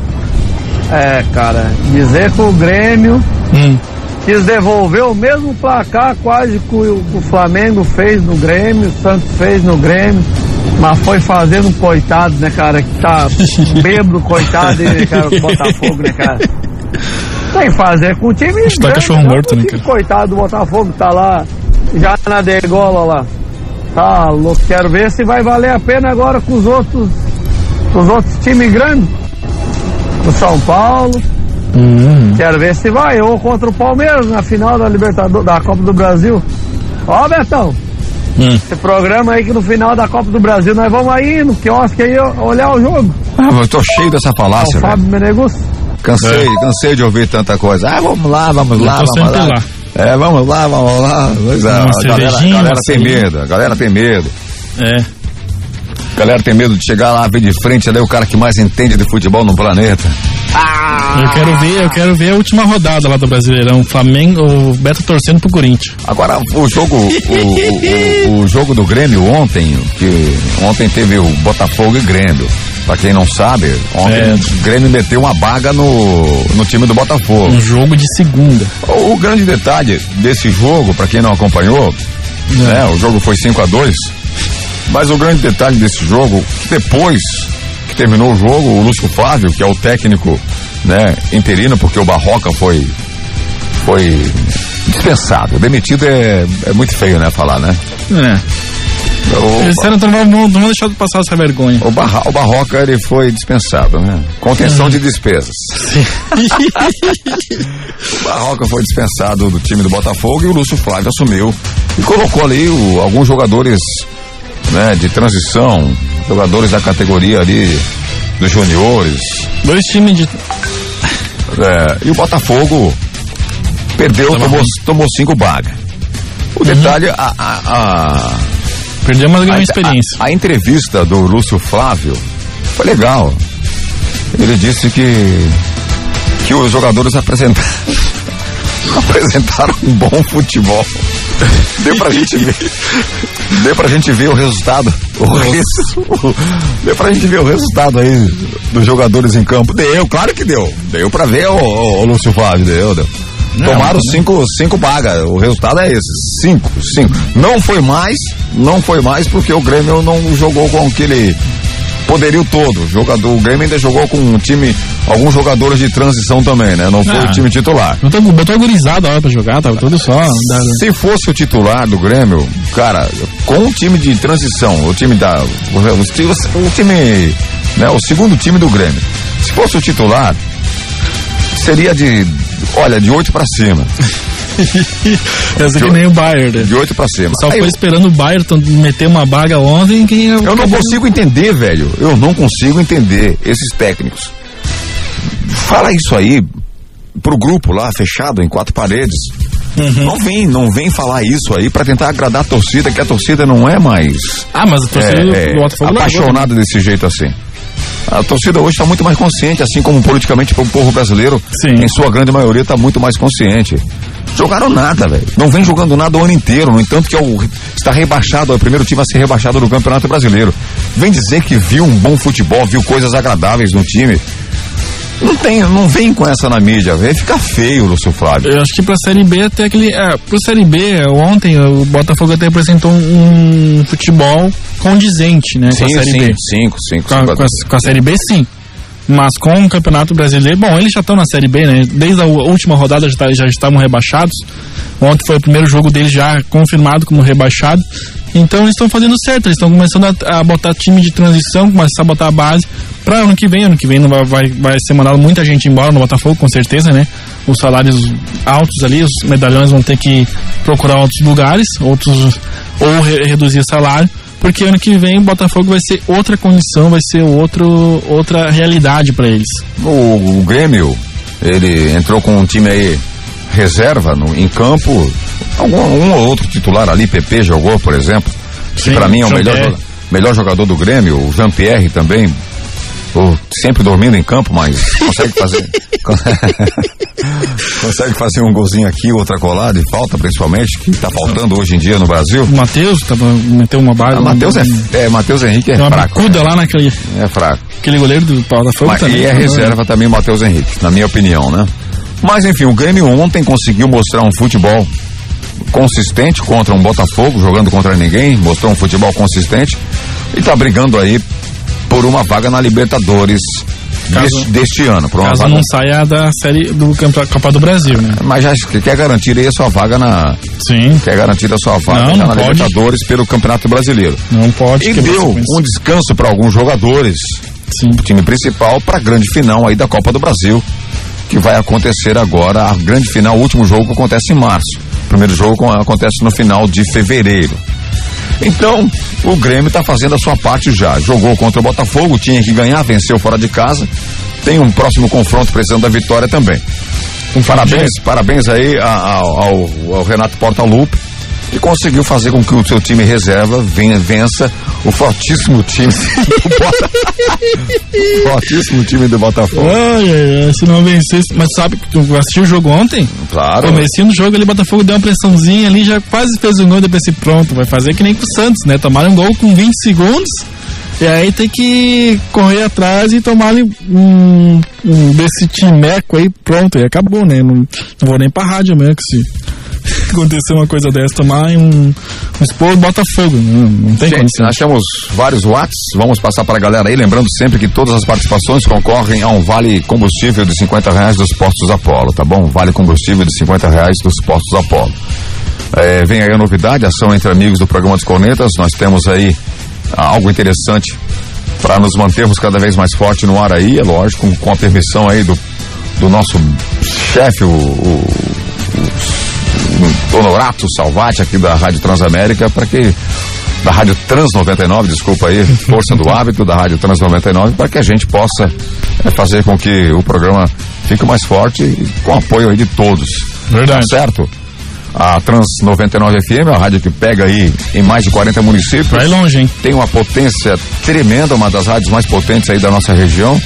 É, cara, dizer que o Grêmio Hum. quis devolver o mesmo placar quase que o, o Flamengo fez no Grêmio, o Santos fez no Grêmio, mas foi fazendo um coitado, né, cara, que tá bêbado, coitado, né, cara, o Botafogo, né, cara. Tem que fazer com o time. Que tá grande, cachorro não morto, o né, cara? Coitado do Botafogo, tá lá já na degola lá. Tá louco, quero ver se vai valer a pena agora com os outros, com os outros times grandes. O São Paulo, Hum. quero ver se vai, ou contra o Palmeiras na final da Libertadores, da Copa do Brasil. Ó, Betão, Hum. esse programa aí que no final da Copa do Brasil nós vamos aí no quiosque aí olhar o jogo. Ah, eu tô cheio dessa O falácia, velho. Fábio Menegus. Cansei, cansei de ouvir tanta coisa. Ah, vamos lá, vamos lá, vamos lá. lá. É, vamos lá, vamos lá. Pois é, a galera, a galera tem medo, a galera tem medo. É. A galera tem medo de chegar lá, ver de frente, ali o cara que mais entende de futebol no planeta. Eu quero ver, eu quero ver a última rodada lá do Brasileirão. Flamengo, o Beto torcendo pro Corinthians. Agora, o jogo, o, o- o- o jogo do Grêmio ontem, que ontem teve o Botafogo e Grêmio. Pra quem não sabe, ontem É. o Grêmio meteu uma baga no, no time do Botafogo. Um jogo de segunda. O, o grande detalhe desse jogo, pra quem não acompanhou, né, o jogo foi 5 a 2 mas o grande detalhe desse jogo, que depois que terminou o jogo, o Lúcio Flávio, que é o técnico né, interino, porque o Barroca foi, foi dispensado. Demitido é, é muito feio, né, falar, né? É. O, disseram, então não vão, não vão deixar de passar essa vergonha. o, Barra, o Barroca, ele foi dispensado, né? Contenção de despesas. O Barroca foi dispensado do time do Botafogo e o Lúcio Flávio assumiu e colocou ali o- alguns jogadores né, de transição, jogadores da categoria ali dos juniores. Dois times de. é, e o Botafogo perdeu, tomou, tomou cinco bagas. O detalhe, a, a, a, Perdeu uma grande a, experiência. A, a entrevista do Lúcio Flávio foi legal. Ele disse que que os jogadores apresentaram apresentaram um bom futebol. Deu pra gente ver. Deu pra gente ver o resultado. O res- deu pra gente ver o resultado aí dos jogadores em campo. Deu, claro que deu. Deu pra ver, o, o, Lúcio Flávio, deu, deu. Tomaram cinco, cinco bagas. O resultado é esse. Cinco, cinco. Não foi mais, não foi mais porque o Grêmio não jogou com aquele poderio todo. O Jogador, o Grêmio ainda jogou com um time, alguns jogadores de transição também, né? Não foi Ah. o time titular. Botou, botou a gurizada lá pra jogar, tava tudo só. da- Se fosse o titular do Grêmio, cara, com o time de transição, o time da. O, o time, o time, né, o segundo time do Grêmio. Se fosse o titular, seria de. Olha, de 8 pra cima. Dizer que nem o Bayern, né? De 8 pra cima. Só foi eu, esperando o Bayern meter uma baga ontem que eu não consigo entender, velho. Eu não consigo entender esses técnicos. Fala isso aí pro grupo lá, fechado, em quatro paredes. Uhum. Não vem, não vem falar isso aí pra tentar agradar a torcida, que a torcida não é mais Ah, mas a torcida é, do é, Botafogo apaixonada desse jeito assim. A torcida hoje está muito mais consciente, assim como politicamente o povo brasileiro, Sim. em sua grande maioria, está muito mais consciente. Jogaram nada, velho. Não vem jogando nada o ano inteiro. No entanto, que é o, está rebaixado, é o primeiro time a ser rebaixado do Campeonato Brasileiro. Vem dizer que viu um bom futebol, viu coisas agradáveis no time. Não tem, não vem com essa na mídia, velho. Fica feio, Lúcio Flávio. Eu acho que pra Série B até aquele. É, pro Série B, ontem o Botafogo até apresentou um, um futebol condizente, né? com a Série B. cinco, cinco, Com cinco. com a- com a Série B, sim. Mas com o Campeonato Brasileiro, bom, eles já estão na Série B, né? Desde a última rodada já, tá- já estavam rebaixados. Ontem foi o primeiro jogo deles já confirmado como rebaixado. Então eles estão fazendo certo, eles estão começando a, a botar time de transição, começar a botar a base para ano que vem. Ano que vem não vai, vai, vai ser mandado muita gente embora no Botafogo, com certeza, né? Os salários altos ali, os medalhões vão ter que procurar outros lugares, outros ou re- reduzir salário porque ano que vem o Botafogo vai ser outra condição, vai ser outro, outra realidade para eles. O, o Grêmio, ele entrou com um time aí reserva no, em campo. Algum, um ou outro titular ali, PP jogou, por exemplo. Que pra mim é o melhor, melhor jogador do Grêmio, o Jean-Pierre também. O- sempre dormindo em campo, mas consegue fazer. consegue fazer um golzinho aqui, outra colada de falta, principalmente, que tá faltando hoje em dia no Brasil. O Matheus tava, meteu uma bala. Ah, Matheus é, é, Matheus Henrique é uma fraco. bicuda lá naquele É fraco. aquele goleiro do Botafogo Mas, também. e é né? reserva também o Matheus Henrique, na minha opinião, né? Mas enfim, o Grêmio ontem conseguiu mostrar um futebol consistente contra um Botafogo, jogando contra ninguém, mostrou um futebol consistente e tá brigando aí por uma vaga na Libertadores Caso- deste, deste ano. Por uma Caso vaga, não saia da série do Copa do Brasil, né? mas já que- quer garantir aí a sua vaga na. Sim, Quer garantir a sua vaga Não, não na pode. Libertadores pelo Campeonato Brasileiro. não pode. E deu um descanso para alguns jogadores Sim. o time principal para a grande final aí da Copa do Brasil, que vai acontecer agora, a grande final, o último jogo acontece em março. O primeiro jogo acontece no final de fevereiro. Então, o Grêmio está fazendo a sua parte já. Jogou contra o Botafogo, tinha que ganhar, venceu fora de casa. Tem um próximo confronto precisando da vitória também. Parabéns, parabéns aí ao, ao- ao Renato Portaluppi, que conseguiu fazer com que o seu time reserva venha, vença o fortíssimo time do Botafogo. fortíssimo time do Botafogo. Ai, ai, ai, se não vencesse. Mas sabe que tu assistiu o jogo ontem? Claro. Comecinho do jogo ali, Botafogo deu uma pressãozinha ali, já quase fez um gol, depois pronto, vai fazer que nem com o Santos, né? Tomaram um gol com 20 segundos, e aí tem que correr atrás e tomar ali um, um desse timeco aí, pronto, e acabou, né? Não, não vou nem pra rádio mesmo, que se acontecer uma coisa dessa, tomar um, um expor Botafogo, não, não tem Gente, condição. nós temos vários watts, vamos passar para a galera aí, lembrando sempre que todas as participações concorrem a um vale combustível de 50 reais dos postos Apolo, tá bom? Vale combustível de 50 reais dos postos Apolo. É, vem aí a novidade, ação entre amigos do programa dos Cornetas, nós temos aí ah, algo interessante para nos mantermos cada vez mais forte no ar aí, é lógico, com, com a permissão aí do, do nosso chefe, o, o, o Honorato Salvati aqui da Rádio Transamérica, para que da Rádio Trans 99, desculpa aí, força do hábito da Rádio Trans 99, para que a gente possa eh, fazer com que o programa fique mais forte e com apoio aí de todos. Verdade. Tá certo? A Trans 99 FM, a rádio que pega aí em mais de 40 municípios. Vai longe, hein? Tem uma potência tremenda, uma das rádios mais potentes aí da nossa região.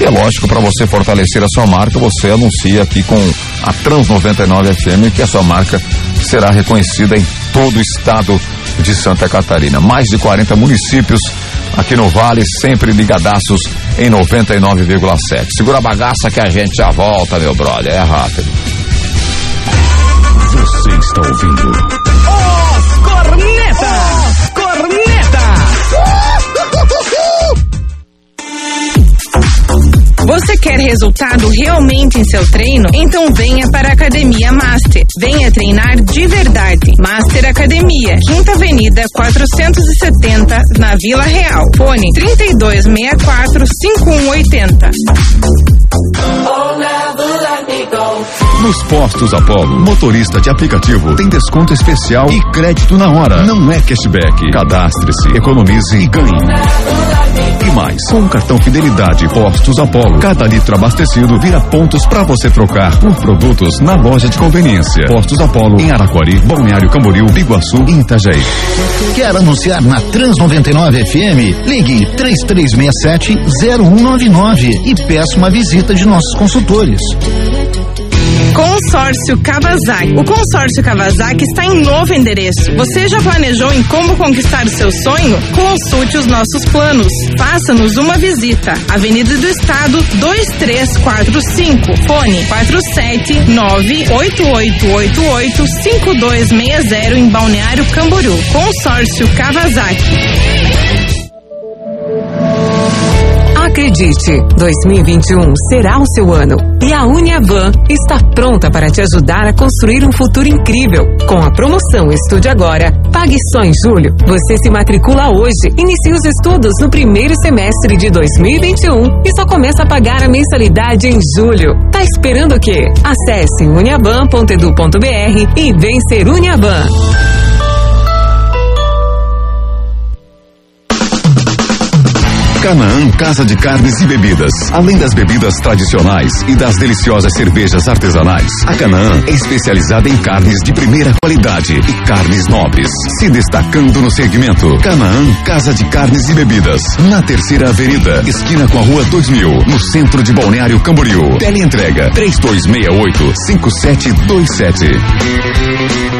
E é lógico, para você fortalecer a sua marca, você anuncia aqui com a Trans 99 FM que a sua marca será reconhecida em todo o estado de Santa Catarina. Mais de 40 municípios aqui no Vale, sempre ligadaços em 99,7. Segura a bagaça que a gente já volta, meu brother. É rápido. Você está ouvindo. Os Cornetas! Corneta! Você quer resultado realmente em seu treino? Então venha para a Academia Master. Venha treinar de verdade. Master Academia, Quinta Avenida 470, na Vila Real. Fone 3264 5180. Nos postos Apollo, motorista de aplicativo tem desconto especial e crédito na hora. Não é cashback. Cadastre-se, economize e ganhe. E mais, com o cartão Fidelidade Postos Apollo, cada litro abastecido vira pontos para você trocar por produtos na loja de conveniência. Postos Apollo em Araquari, Balneário Camboriú, Biguaçu e Itajaí. Quer anunciar na Trans 99 FM? Ligue 3367 0199 e peça uma visita de nossos consultores. Consórcio Kawasaki. O consórcio Kawasaki está em novo endereço. Você já planejou em como conquistar o seu sonho? Consulte os nossos planos. Faça-nos uma visita. Avenida do Estado 2345. Fone 47988885260 em Balneário Camboriú. Consórcio Kawasaki. Acredite, 2021 será o seu ano e a Uniavan está pronta para te ajudar a construir um futuro incrível. Com a promoção Estude Agora, pague só em julho. Você se matricula hoje, inicia os estudos no primeiro semestre de 2021 e só começa a pagar a mensalidade em julho. Tá esperando o quê? Acesse uniavan.edu.br e vem ser Uniavan. Canaã Casa de Carnes e Bebidas. Além das bebidas tradicionais e das deliciosas cervejas artesanais, a Canaã é especializada em carnes de primeira qualidade e carnes nobres, se destacando no segmento. Canaã Casa de Carnes e Bebidas, na Terceira Avenida, esquina com a Rua 2000, no centro de Balneário Camboriú. Teleentrega 3268 5727.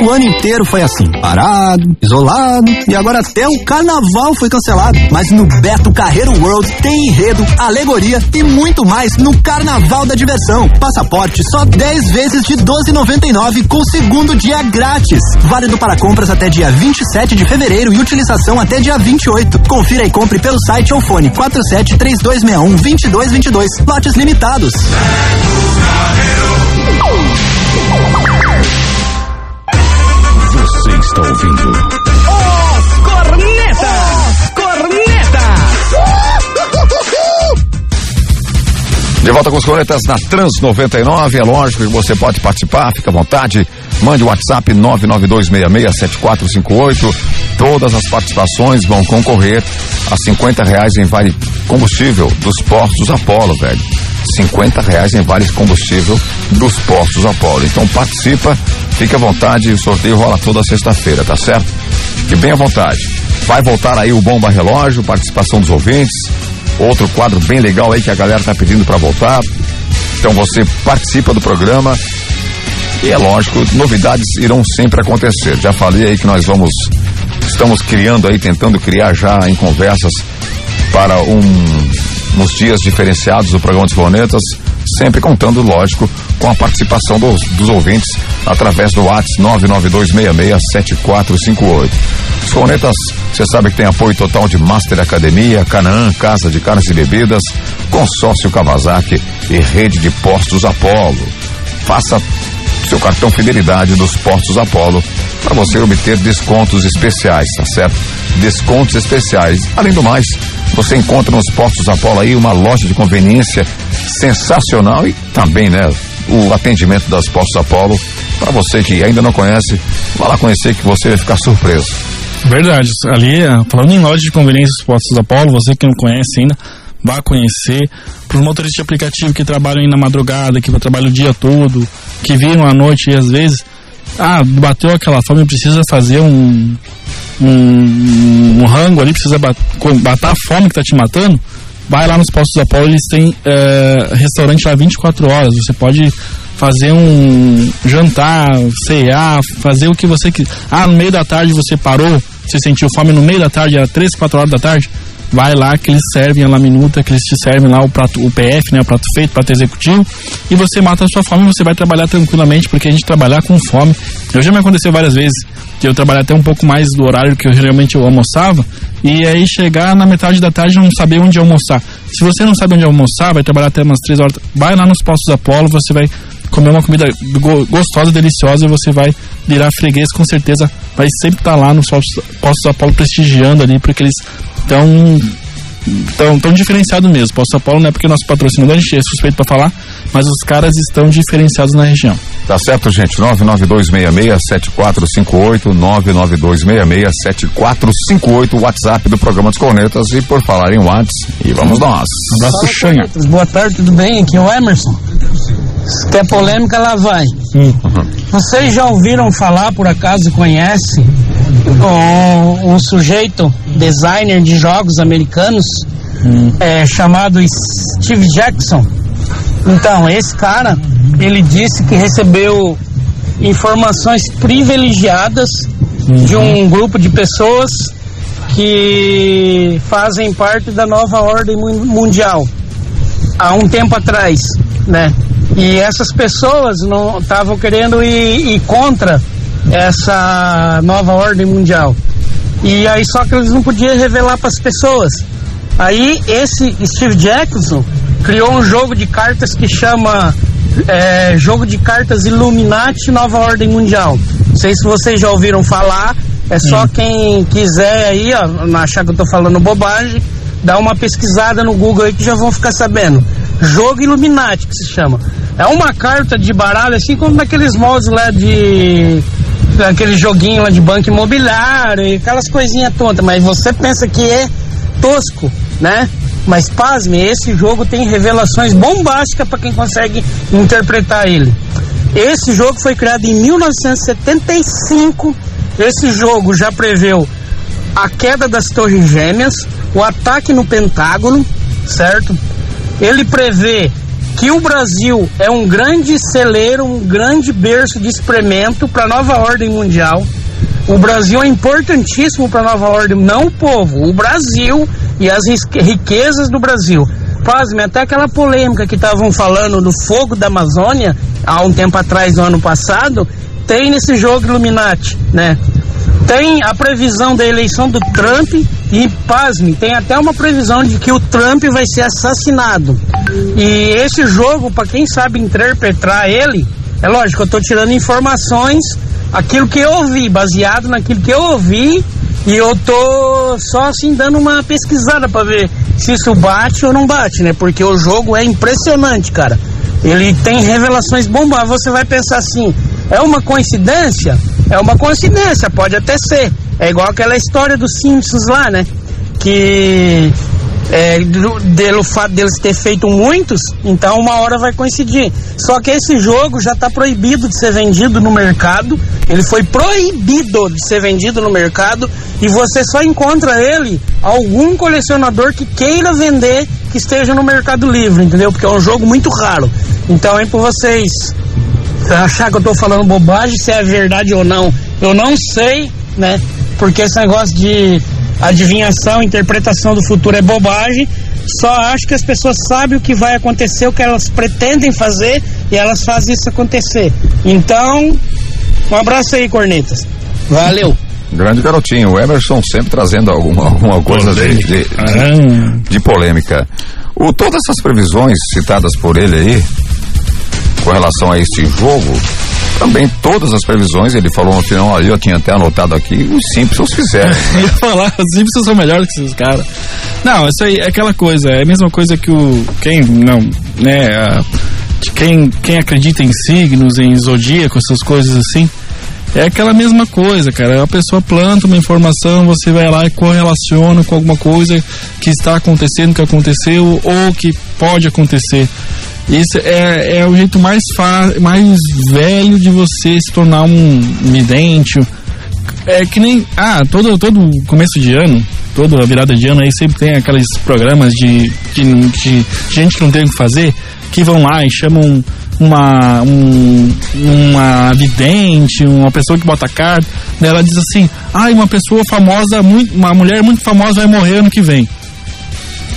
O ano inteiro foi assim, parado, isolado, e agora até o carnaval foi cancelado. Mas no Beto Carreiro World tem enredo, alegoria e muito mais no Carnaval da Diversão. Passaporte só 10 vezes de 12,99 com segundo dia grátis. Válido para compras até dia 27 de fevereiro e utilização até dia 28. Confira e compre pelo site ou fone 47 3261 2222. Lotes limitados. Você está ouvindo. Os Cornetas! Cornetas! De volta com os cornetas na Trans 99, é lógico que você pode participar, fica à vontade. Mande o WhatsApp 992667458. Todas as participações vão concorrer a 50 reais em vale combustível dos postos Apolo, velho. 50 reais em vale combustível dos postos Apolo. Então participa, fique à vontade, o sorteio rola toda sexta-feira, tá certo? Fique bem à vontade. Vai voltar aí o Bomba Relógio, participação dos ouvintes. Outro quadro bem legal aí que a galera tá pedindo para voltar. Então você participa do programa. E é lógico, novidades irão sempre acontecer. Já falei aí que nós vamos estamos criando aí, tentando criar já em conversas para um nos dias diferenciados do programa dos Planetas, sempre contando, lógico, com a participação dos, dos ouvintes através do WhatsApp 992667458. Os Planetas, você sabe que tem apoio total de Master Academia, Canaã, Casa de Carnes e Bebidas, Consórcio Kawasaki e Rede de Postos Apolo. Faça seu cartão fidelidade dos postos Apolo para você obter descontos especiais, tá certo? Descontos especiais. Além do mais, você encontra nos postos Apolo aí uma loja de conveniência sensacional e também, né, o atendimento das postos Apolo. Para você que ainda não conhece, vá lá conhecer que você vai ficar surpreso. Verdade. Ali, ah, falando em loja de conveniência dos postos Apolo, você que não conhece ainda, vá conhecer. Para os motoristas de aplicativo que trabalham aí na madrugada, que trabalham o dia todo, que viram à noite e às vezes ah, bateu aquela fome, precisa fazer um, um, um rango ali, precisa bat, a fome que tá te matando, vai lá nos postos da Apolo, eles têm é, restaurante lá 24 horas. Você pode fazer um jantar, cear, fazer o que você quiser. Ah, no meio da tarde você parou, você sentiu fome no meio da tarde, era 3, 4 horas da tarde. Vai lá que eles servem a laminuta, que eles te servem lá o prato, o PF, né, o prato feito, prato executivo, e você mata a sua fome, você vai trabalhar tranquilamente, porque a gente trabalhar com fome. Eu já me aconteceu várias vezes de eu trabalhar até um pouco mais do horário que eu geralmente eu almoçava, e aí chegar na metade da tarde não saber onde almoçar. Se você não sabe onde almoçar, vai trabalhar até umas três horas, vai lá nos postos Apolo, você vai comer uma comida gostosa, deliciosa e você vai virar freguês, com certeza vai sempre estar tá lá nos postos, postos Apolo prestigiando ali, porque eles estão tão, tão diferenciado mesmo. Posto São Paulo não é porque nosso patrocinador a gente é suspeito para falar, mas os caras estão diferenciados na região. Tá certo, gente. 992667458, 992667458, WhatsApp do programa dos Cornetas e por falar em WhatsApp, e vamos nós. Um abraço, Xanha. Boa tarde, tudo bem? Aqui é o Emerson. Se quer polêmica, lá vai. Hum. Vocês já ouviram falar, por acaso conhece, um, um sujeito, designer de jogos americanos, hum. é, chamado Steve Jackson? Então, esse cara, ele disse que recebeu informações privilegiadas uhum. de um grupo de pessoas que fazem parte da nova ordem mundial há um tempo atrás, né? E essas pessoas não estavam querendo ir, ir contra essa nova ordem mundial. E aí só que eles não podiam revelar para as pessoas. Aí esse Steve Jackson criou um jogo de cartas que chama é, Jogo de Cartas Illuminati Nova Ordem Mundial. Não sei se vocês já ouviram falar. É só hum. quem quiser aí, ó, achar que eu tô falando bobagem, dá uma pesquisada no Google aí que já vão ficar sabendo. Jogo Illuminati, que se chama. É uma carta de baralho, assim como naqueles moldes lá de. aquele joguinho lá de banco imobiliário e aquelas coisinhas tontas, mas você pensa que é tosco, né? Mas pasme, esse jogo tem revelações bombásticas para quem consegue interpretar ele. Esse jogo foi criado em 1975. Esse jogo já preveu a queda das Torres Gêmeas, o ataque no Pentágono, certo? Ele prevê que o Brasil é um grande celeiro, um grande berço de experimento para a nova ordem mundial. O Brasil é importantíssimo para a nova ordem, não o povo, o Brasil e as riquezas do Brasil. Pasme, até aquela polêmica que estavam falando do fogo da Amazônia, há um tempo atrás, no ano passado, tem nesse jogo Illuminati, né? Tem a previsão da eleição do Trump e, pasme, tem até uma previsão de que o Trump vai ser assassinado. E esse jogo, para quem sabe interpretar ele, é lógico, eu estou tirando informações, aquilo que eu ouvi, baseado naquilo que eu ouvi, e eu tô só assim dando uma pesquisada para ver se isso bate ou não bate, né? Porque o jogo é impressionante, cara. Ele tem revelações bombas. Você vai pensar assim, é uma coincidência? É uma coincidência, pode até ser. É igual aquela história dos Simpsons lá, né? Que é, pelo fato deles ter feito muitos, então uma hora vai coincidir. Só que esse jogo já está proibido de ser vendido no mercado. Ele foi proibido de ser vendido no mercado e você só encontra ele algum colecionador que queira vender que esteja no Mercado Livre, entendeu? Porque é um jogo muito raro. Então é para vocês achar que eu tô falando bobagem, se é verdade ou não, eu não sei, né? Porque esse negócio de adivinhação, interpretação do futuro é bobagem. Só acho que as pessoas sabem o que vai acontecer, o que elas pretendem fazer e elas fazem isso acontecer. Então, um abraço aí, cornetas. Valeu. Grande garotinho, o Emerson sempre trazendo alguma, alguma coisa de, de, de, de polêmica. O, todas essas previsões citadas por ele aí, com relação a este jogo, também todas as previsões, ele falou no final ali, eu tinha até anotado aqui, os Simpsons fizeram. Né? ia falar, os Simpsons são melhores que esses caras. Não, isso aí é aquela coisa, é a mesma coisa que o. Quem não, né? A, quem, quem acredita em signos, em zodíaco, essas coisas assim. É aquela mesma coisa, cara. A pessoa planta uma informação, você vai lá e correlaciona com alguma coisa que está acontecendo, que aconteceu ou que pode acontecer. Isso é, é o jeito mais, mais velho de você se tornar um vidente. É que nem. Ah, todo, todo começo de ano, toda virada de ano aí sempre tem aqueles programas de, de, de gente que não tem o que fazer, que vão lá e chamam uma, um, uma vidente, uma pessoa que bota carta, ela diz assim, ai, uma pessoa famosa, muito, uma mulher muito famosa vai morrer ano que vem.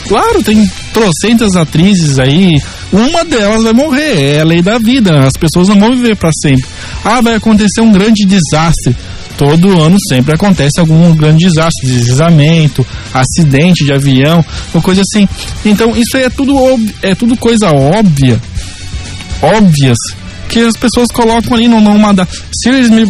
Claro, tem trocentas atrizes aí, uma delas vai morrer, é a lei da vida, as pessoas não vão viver para sempre. Ah, vai acontecer um grande desastre. Todo ano sempre acontece algum grande desastre, deslizamento, acidente de avião, uma coisa assim. Então isso é tudo, é tudo coisa óbvia, óbvias, que as pessoas colocam ali num- numa data. Se eles me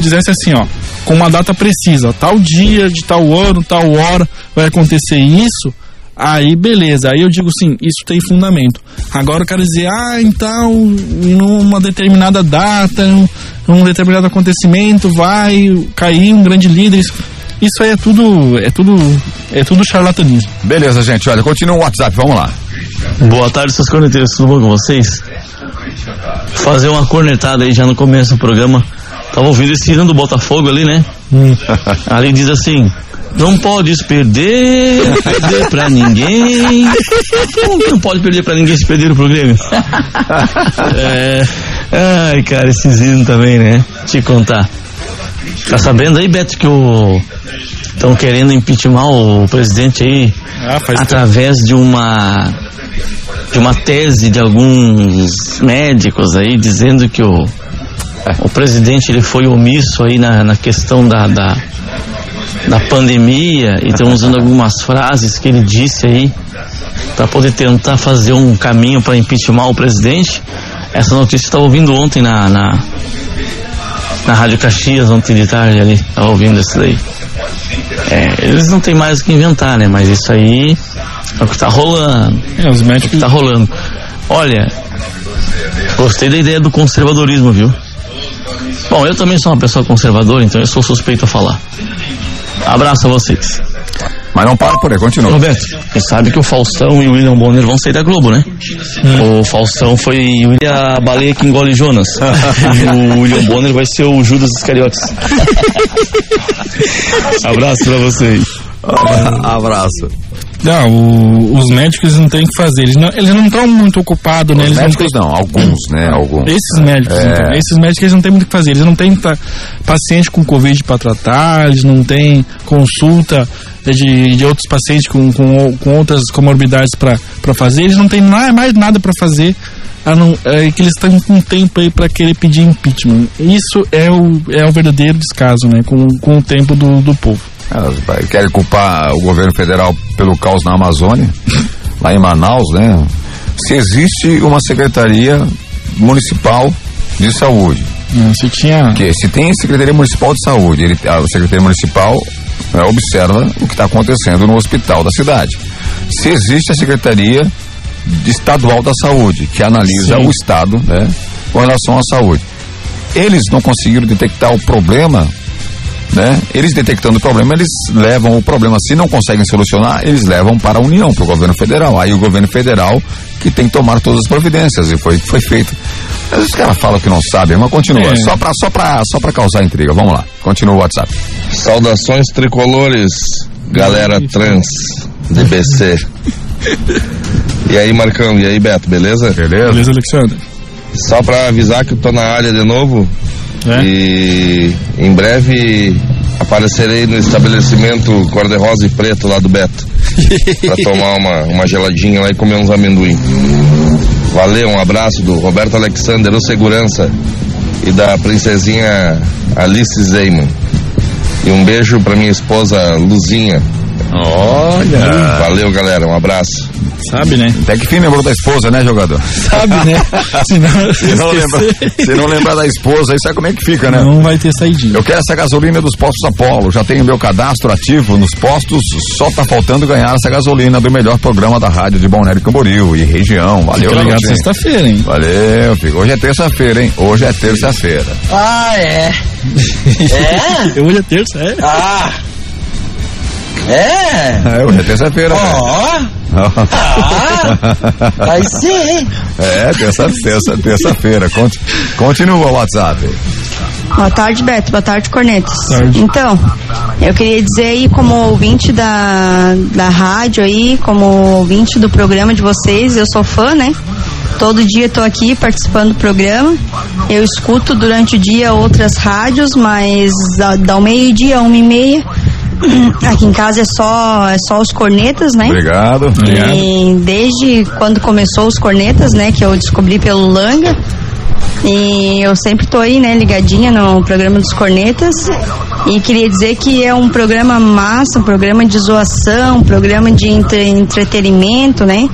dissessem assim, ó, com uma data precisa, tal dia, de tal ano, tal hora, vai acontecer isso, aí beleza, aí eu digo sim, isso tem fundamento. Agora eu quero dizer, ah, então, numa determinada data, num, num determinado acontecimento, vai cair um grande líder. Isso, isso aí é tudo, é tudo, é tudo charlatanismo. Beleza, gente, olha, continua o WhatsApp, vamos lá. Boa tarde, seus corneteiros, tudo bom com vocês? Fazer uma cornetada aí já no começo do programa. Tava ouvindo esse hino do Botafogo ali, né? Ali diz assim: Não podes perder, perder pra ninguém. Não pode perder pra ninguém se perder pro Grêmio? É. Ai, cara, esses hinos também, né? Te contar. Tá sabendo aí, Beto, que o. Estão querendo impeachment o presidente aí Ah, através de uma de uma tese de alguns médicos aí dizendo que o o presidente ele foi omisso aí na, na questão da, da da pandemia e estão usando algumas frases que ele disse aí para poder tentar fazer um caminho para impeachment o presidente. Essa notícia estava ouvindo ontem na, na na Rádio Caxias ontem de tarde ali, estava ouvindo isso daí. É, eles não têm mais o que inventar, né? Mas isso aí é o que tá rolando. É, os É o médicos. que tá rolando. Olha, gostei da ideia do conservadorismo, viu? Bom, eu também sou uma pessoa conservadora, então eu sou suspeito a falar. Abraço a vocês. Mas não para por aí, continua. Roberto, você sabe que o Faustão e o William Bonner vão sair da Globo, né? O Faustão foi o William a baleia que engole Jonas. e o William Bonner vai ser o Judas Iscariotes. Abraço pra vocês. Abraço. Não, o- os médicos não têm o que fazer. Eles não eles não estão muito ocupados, né? Os Eles médicos não não, alguns, né? Alguns. Esses médicos, É. então, esses médicos eles não têm muito o que fazer. Eles não têm paciente com Covid para tratar, eles não têm consulta de, de outros pacientes com, com, com outras comorbidades para fazer. Eles não têm na- mais nada para fazer. A não, é que eles estão com tempo aí para querer pedir impeachment. Isso é o, é o verdadeiro descaso, né? Com, com o tempo do, do povo. Elas vai- querem culpar o governo federal pelo caos na Amazônia, lá em Manaus, né? Se existe uma secretaria municipal de saúde, Né? Se tinha. que se tem secretaria municipal de saúde, ele, a secretaria municipal né, observa o que está acontecendo no hospital da cidade. Se existe a secretaria estadual da saúde, que analisa Sim. o estado, né, com relação à saúde, eles não conseguiram detectar o problema né? Eles detectando o problema, eles levam o problema. Se não conseguem solucionar, eles levam para a União, para o governo federal. Aí o governo federal que tem que tomar todas as providências. E foi o que foi feito. Mas os caras falam que não sabem, mas continua. É. Só para só pra, só pra causar intriga. Vamos lá. Continua o WhatsApp. Saudações tricolores, galera trans, DBC. E aí, Marcão, e aí, Beto, beleza? Beleza? Beleza, Alexandre? Só pra avisar que eu tô na área de novo É? e em breve aparecerei no estabelecimento cor-de-rosa e preto lá do Beto pra tomar uma, uma geladinha lá e comer uns amendoim. Valeu, um abraço do Roberto Alexander, o segurança, e da princesinha Alice Zeiman. E um beijo pra minha esposa Luzinha. Olha. Valeu, galera, um abraço. Sabe, né? Até que fim lembrou da esposa, né, jogador? Sabe, né? Se não, Se não, lembrar, esquecer, se não lembrar da esposa, aí sabe como é que fica, né? não vai ter saidinha. Eu quero essa gasolina dos postos Apolo. Já tenho meu cadastro ativo nos postos. Só tá faltando ganhar essa gasolina do melhor programa da rádio de Balneário Camboriú e região. Valeu, Fica ligado sexta-feira, hein? Valeu, filho. Hoje é terça-feira, hein? Hoje é terça-feira. Ah, é. É? Hoje é terça, é? Ah. É? É, hoje é terça-feira. Ó. velho. Ah, aí sim, hein? É, terça, terça, terça-feira. Conti, continua o WhatsApp. Boa tarde, Beto. Boa tarde, Cornetas. Então, eu queria dizer aí, como ouvinte da, da rádio aí, como ouvinte do programa de vocês, eu sou fã, né? Todo dia estou aqui participando do programa. Eu escuto durante o dia outras rádios, mas da, da meio-dia uma e meia. Aqui em casa é só, é só os cornetas, né? Obrigado. obrigado. E desde quando começou os cornetas, né, que eu descobri pelo Langa. E eu sempre tô aí, né, ligadinha no programa dos cornetas. E queria dizer que é um programa massa, um programa de zoação, um programa de entre, entretenimento, né?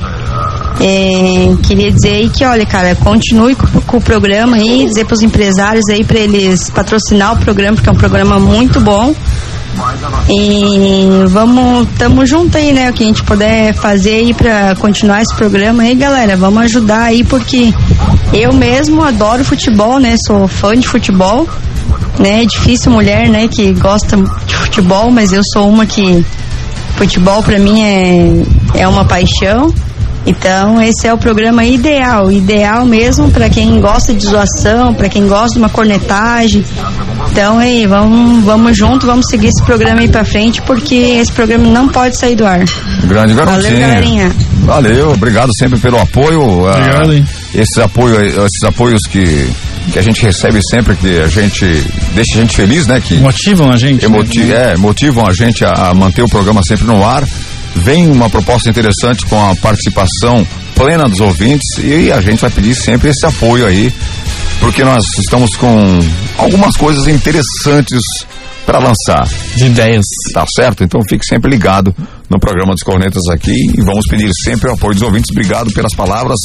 É, queria dizer aí que, olha, cara, continue com, com o programa aí, dizer para os empresários aí para eles patrocinar o programa, porque é um programa muito bom. E vamos, tamo junto aí, né? O que a gente puder fazer aí pra continuar esse programa aí, galera. Vamos ajudar aí, porque eu mesmo adoro futebol, né? Sou fã de futebol, né? É difícil mulher, né, que gosta de futebol, mas eu sou uma que futebol pra mim é, é uma paixão. Então, esse é o programa ideal, ideal mesmo para quem gosta de zoação, para quem gosta de uma cornetagem. Então, aí, vamos, vamos junto, vamos seguir esse programa aí para frente, porque esse programa não pode sair do ar. Grande garotinho. Valeu, galerinha. Valeu, obrigado sempre pelo apoio. Obrigado, ah, hein? esses, apoio, esses apoios que, que a gente recebe sempre, que a gente deixa a gente feliz, né? Que Motivam a gente. emoti né? é, motivam a gente a, a manter o programa sempre no ar. Vem uma proposta interessante com a participação plena dos ouvintes e a gente vai pedir sempre esse apoio aí, porque nós estamos com algumas coisas interessantes para lançar. De ideias. Tá certo? Então fique sempre ligado no programa dos Cornetas aqui e vamos pedir sempre o apoio dos ouvintes. Obrigado pelas palavras.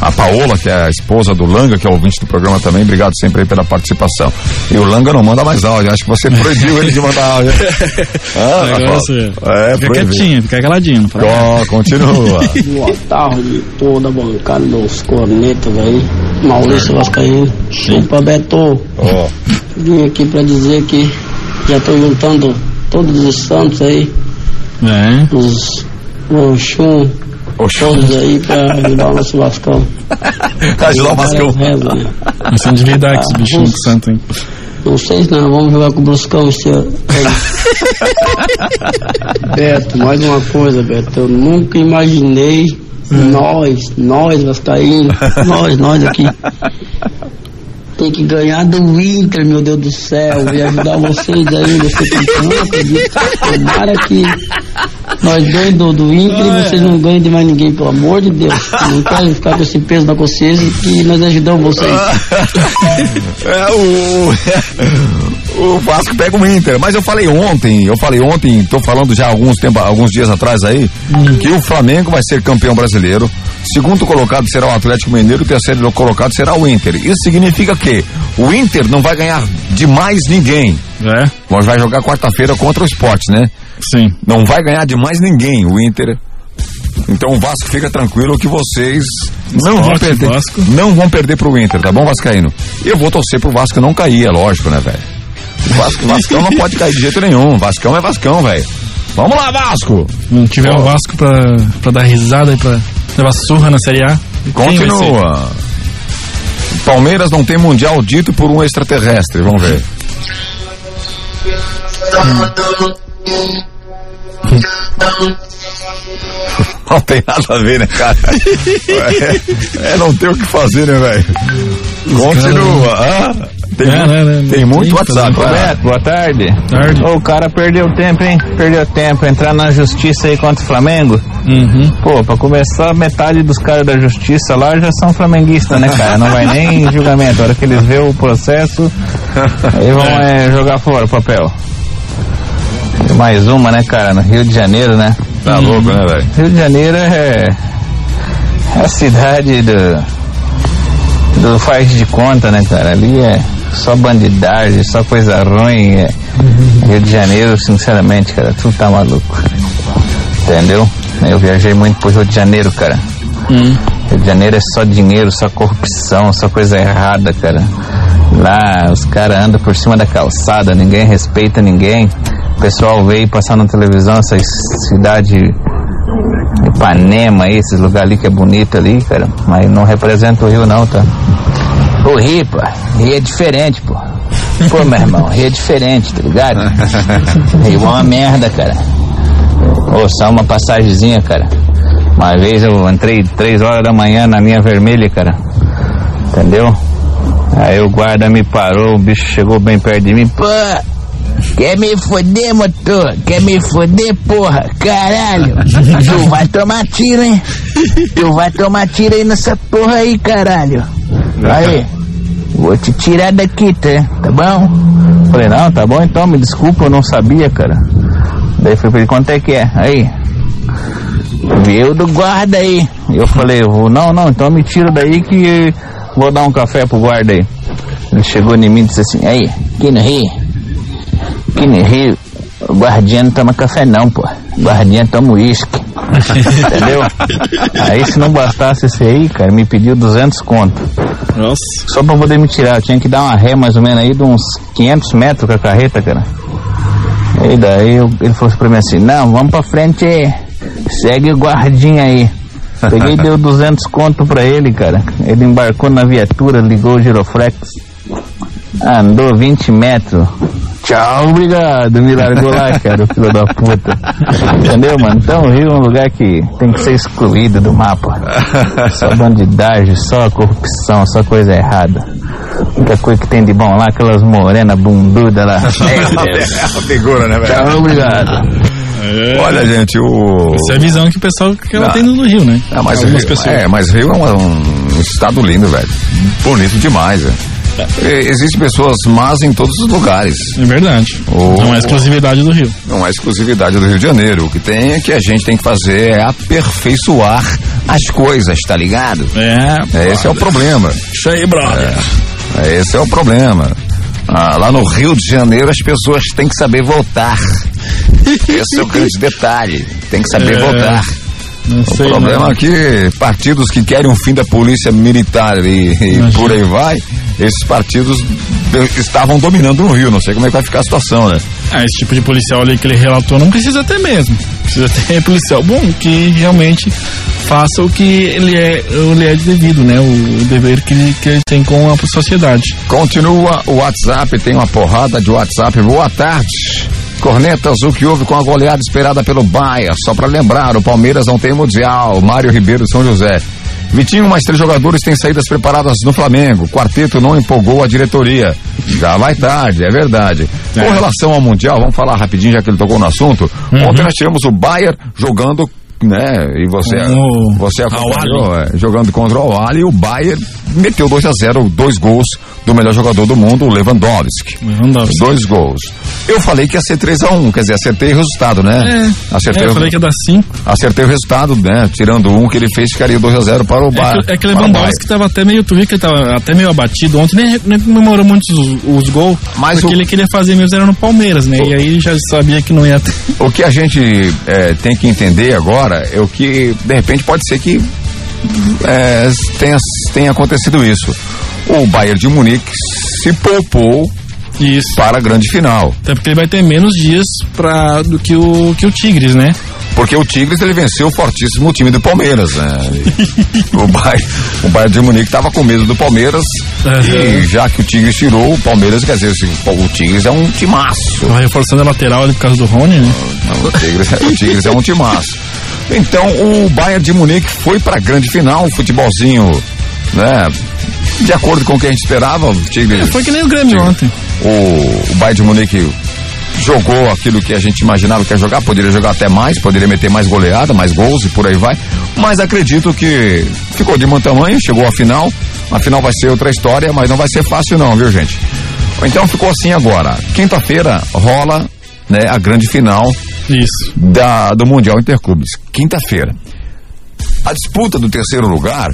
A Paola, que é a esposa do Langa, que é ouvinte do programa também, obrigado sempre aí pela participação. E o Langa não manda mais áudio, acho que você proibiu ele de mandar áudio. Ah, você- É, Fica proibiu. quietinho, fica caladinho. Ó, continua. Boa tarde, toda a bancada dos cornetas aí. Maurício Vascaíno. Chupa Beto. Ó. Vim aqui pra dizer que já tô juntando todos os santos aí. É. Os Oxum. Todos aí pra ajudar o nosso Vascão. Ajudar o Vascão. Reza, né? Nós temos de endividar com esse bichinho de santo, hein? Não sei se nós vamos jogar com o Bruscão esse ano. Beto, mais uma coisa, Beto. Eu nunca imaginei nós, nós, Vascaíno, nós, nós aqui. Tem que ganhar do Inter, meu Deus do céu, e ajudar vocês aí nesse campeonato. Tomara que nós ganhemos do, do Inter e vocês não ganhem de mais ninguém, pelo amor de Deus. Não quero ficar com esse peso na consciência que nós ajudamos vocês. É, o, o Vasco pega o Inter. Mas eu falei ontem, eu falei ontem, tô falando já alguns, tempo, alguns dias atrás aí, que o Flamengo vai ser campeão brasileiro. Segundo colocado será o Atlético Mineiro, o terceiro colocado será o Inter. Isso significa que o Inter não vai ganhar de mais ninguém. É. Mas vai jogar quarta-feira contra o Sport, né? Sim. Não vai ganhar de mais ninguém o Inter. Então o Vasco fica tranquilo que vocês não vão perder. Vasco. Não vão perder pro Inter, tá bom, Vascaíno? Eu vou torcer pro Vasco não cair, é lógico, né, velho? O Vasco, Vascão não pode cair de jeito nenhum. Vascão é Vascão, velho. Vamos lá, Vasco! Não tiver o Vasco pra, pra dar risada e pra levar surra na Série A. Continua. Palmeiras não tem mundial dito por um extraterrestre, vamos ver. Não tem nada a ver, né, cara? É, é, não tem o que fazer, né, velho? Continua. Ah, tem, É, muito, né, né, tem muito tem WhatsApp. né? Boa tarde. Tarde. Ô, o cara perdeu tempo, hein? Perdeu tempo. Entrar na justiça aí contra o Flamengo. Uhum. Pô, pra começar, metade dos caras da justiça lá já são flamenguistas, né, cara? Não vai nem em julgamento. A hora que eles vê o processo, aí vão é, jogar fora o papel. Mais uma, né, cara? No Rio de Janeiro, né? Tá louco, né, velho? Rio de Janeiro é, é a cidade do, faz de conta, né, cara? Ali é só bandidagem, só coisa ruim. é. Rio de Janeiro, sinceramente, cara, tudo tá maluco. Entendeu? Eu viajei muito pro Rio de Janeiro, cara. Rio de Janeiro é só dinheiro, só corrupção, só coisa errada, cara. Lá os caras andam por cima da calçada, ninguém respeita ninguém. O pessoal veio passar na televisão essa cidade Ipanema, esses lugares ali que é bonito ali, cara. Mas não representa o Rio não, tá? O Rio, pô, Rio é diferente, pô. Pô, meu irmão, Rio é diferente, tá ligado? Rio é uma merda, cara. Ô, só uma passagemzinha, cara. Uma vez eu entrei três horas da manhã na linha vermelha, cara. Entendeu? Aí o guarda me parou, o bicho chegou bem perto de mim. Pô, quer me foder, motor? Quer me foder, porra? Caralho! Tu vai tomar tiro, hein? Tu vai tomar tiro aí nessa porra aí, caralho. Aí, vou te tirar daqui, tá? Tá bom? Falei, não, tá bom então, me desculpa, eu não sabia, cara. Daí foi pra ele, quanto é que é? Aí, Viu do guarda aí. Eu falei, não, não, então me tira daí que vou dar um café pro guarda aí. Ele chegou em mim e disse assim, aí, aqui no Rio, aqui no Rio, o guardinha não toma café não, pô. O guardinha toma uísque. Entendeu? Aí se não bastasse esse aí, cara, me pediu 200 conto. Nossa. Só pra poder me tirar, eu tinha que dar uma ré mais ou menos aí de uns 500 metros com a carreta, cara. E daí eu- ele falou pra mim assim, não, vamos pra frente aí. Segue o guardinha aí. Peguei e deu 200 conto pra ele, cara. Ele embarcou na viatura, ligou o giroflex. Andou 20 metros. Tchau, obrigado. Me largou lá, cara, o filho da puta. Entendeu, mano? Então o Rio é um lugar que tem que ser excluído do mapa. Só bandidagem, só corrupção, só coisa errada. A única coisa que tem de bom lá, aquelas morenas bundudas lá. É a figura, né, velho? Tchau, obrigado. Olha, gente, o. Essa é a visão que o pessoal que ela tem no Rio, né? Ah, mas, Algumas Rio, pessoas. é, mas Rio é um, um estado lindo, velho. Bonito demais, velho. E- Existem pessoas más em todos os lugares. É verdade. O- Não é exclusividade do Rio. Não é exclusividade do Rio de Janeiro. O que tem é que a gente tem que fazer é aperfeiçoar as coisas, tá ligado? É. Esse é o problema. Isso aí, brother. É, esse é o problema. Ah, lá no Rio de Janeiro as pessoas têm que saber votar. Esse é o grande detalhe. Tem que saber É, votar. Não O sei. problema não. é que partidos que querem o fim da polícia militar e, e por aí vai, esses partidos estavam dominando no Rio. Não sei como é que vai ficar a situação, né? Ah, esse tipo de policial ali que ele relatou não precisa ter mesmo. Precisa ter policial bom que realmente faça o que ele é, ele é devido, né? O, dever que ele, que ele tem com a sociedade. Continua o WhatsApp, tem uma porrada de WhatsApp. Boa tarde. Cornetas, o que houve com a goleada esperada pelo Baia? Só pra lembrar, o Palmeiras não tem mundial. Mário Ribeiro São José. Vitinho, mais três jogadores têm saídas preparadas no Flamengo. Quarteto não empolgou a diretoria. Já vai tarde, é verdade. Com relação ao Mundial, vamos falar rapidinho, já que ele tocou no assunto. Ontem nós tivemos o Bayern jogando, né? E você, o você acompanhou, é, jogando contra o Al e o Bayern meteu 2 a 0 dois gols do melhor jogador do mundo, o Lewandowski. Lewandowski. Dois gols. Eu falei que ia ser 3 a 1 quer dizer, acertei o resultado, né? Acertei, É, eu o- falei que ia dar 5. acertei o resultado, né? Tirando um que ele fez, ficaria 2 a 0 para o É Bayern. que, é que o Lewandowski tava até meio, tu viu que ele tava até meio abatido ontem, nem, nem comemorou muito os, os gols, Mas porque o- ele queria fazer mesmo era no Palmeiras, né? E aí já sabia que não ia ter. O que a gente é, tem que entender agora é o que, de repente, pode ser que é, tenha, tenha acontecido isso. O Bayern de Munique se poupou Isso. para a grande final. Até porque ele vai ter menos dias pra, do que o, que o Tigres, né? Porque o Tigres ele venceu o fortíssimo time do Palmeiras, né? o, Bayern, o Bayern de Munique estava com medo do Palmeiras e já que o Tigres tirou, o Palmeiras quer dizer, assim, o Tigres é um timaço. Tava reforçando a lateral ali por causa do Rony, né? O Tigres, o Tigres é um timaço. Então o Bayern de Munique foi para a grande final, um futebolzinho, né? De acordo com o que a gente esperava, o. É, foi que nem o Grêmio ontem. O, o Bayern de Munique jogou aquilo que a gente imaginava que ia jogar, poderia jogar até mais, poderia meter mais goleada, mais gols e por aí vai. Mas acredito que ficou de bom tamanho, chegou à final. A final vai ser outra história, mas não vai ser fácil não, viu gente? Então ficou assim agora. Quinta-feira rola né, a grande final Isso. da, do Mundial Interclubes. Quinta-feira. A disputa do terceiro lugar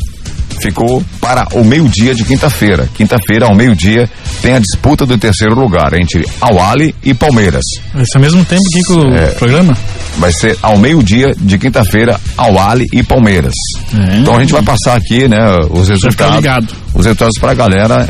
ficou para o meio-dia de quinta-feira. Quinta-feira, ao meio-dia, tem a disputa do terceiro lugar entre Awali e Palmeiras. Vai ser ao mesmo tempo que o É. programa? Vai ser ao meio-dia de quinta-feira, Awali e Palmeiras. É. Então a gente vai passar aqui, né, os resultados. Os resultados para a galera.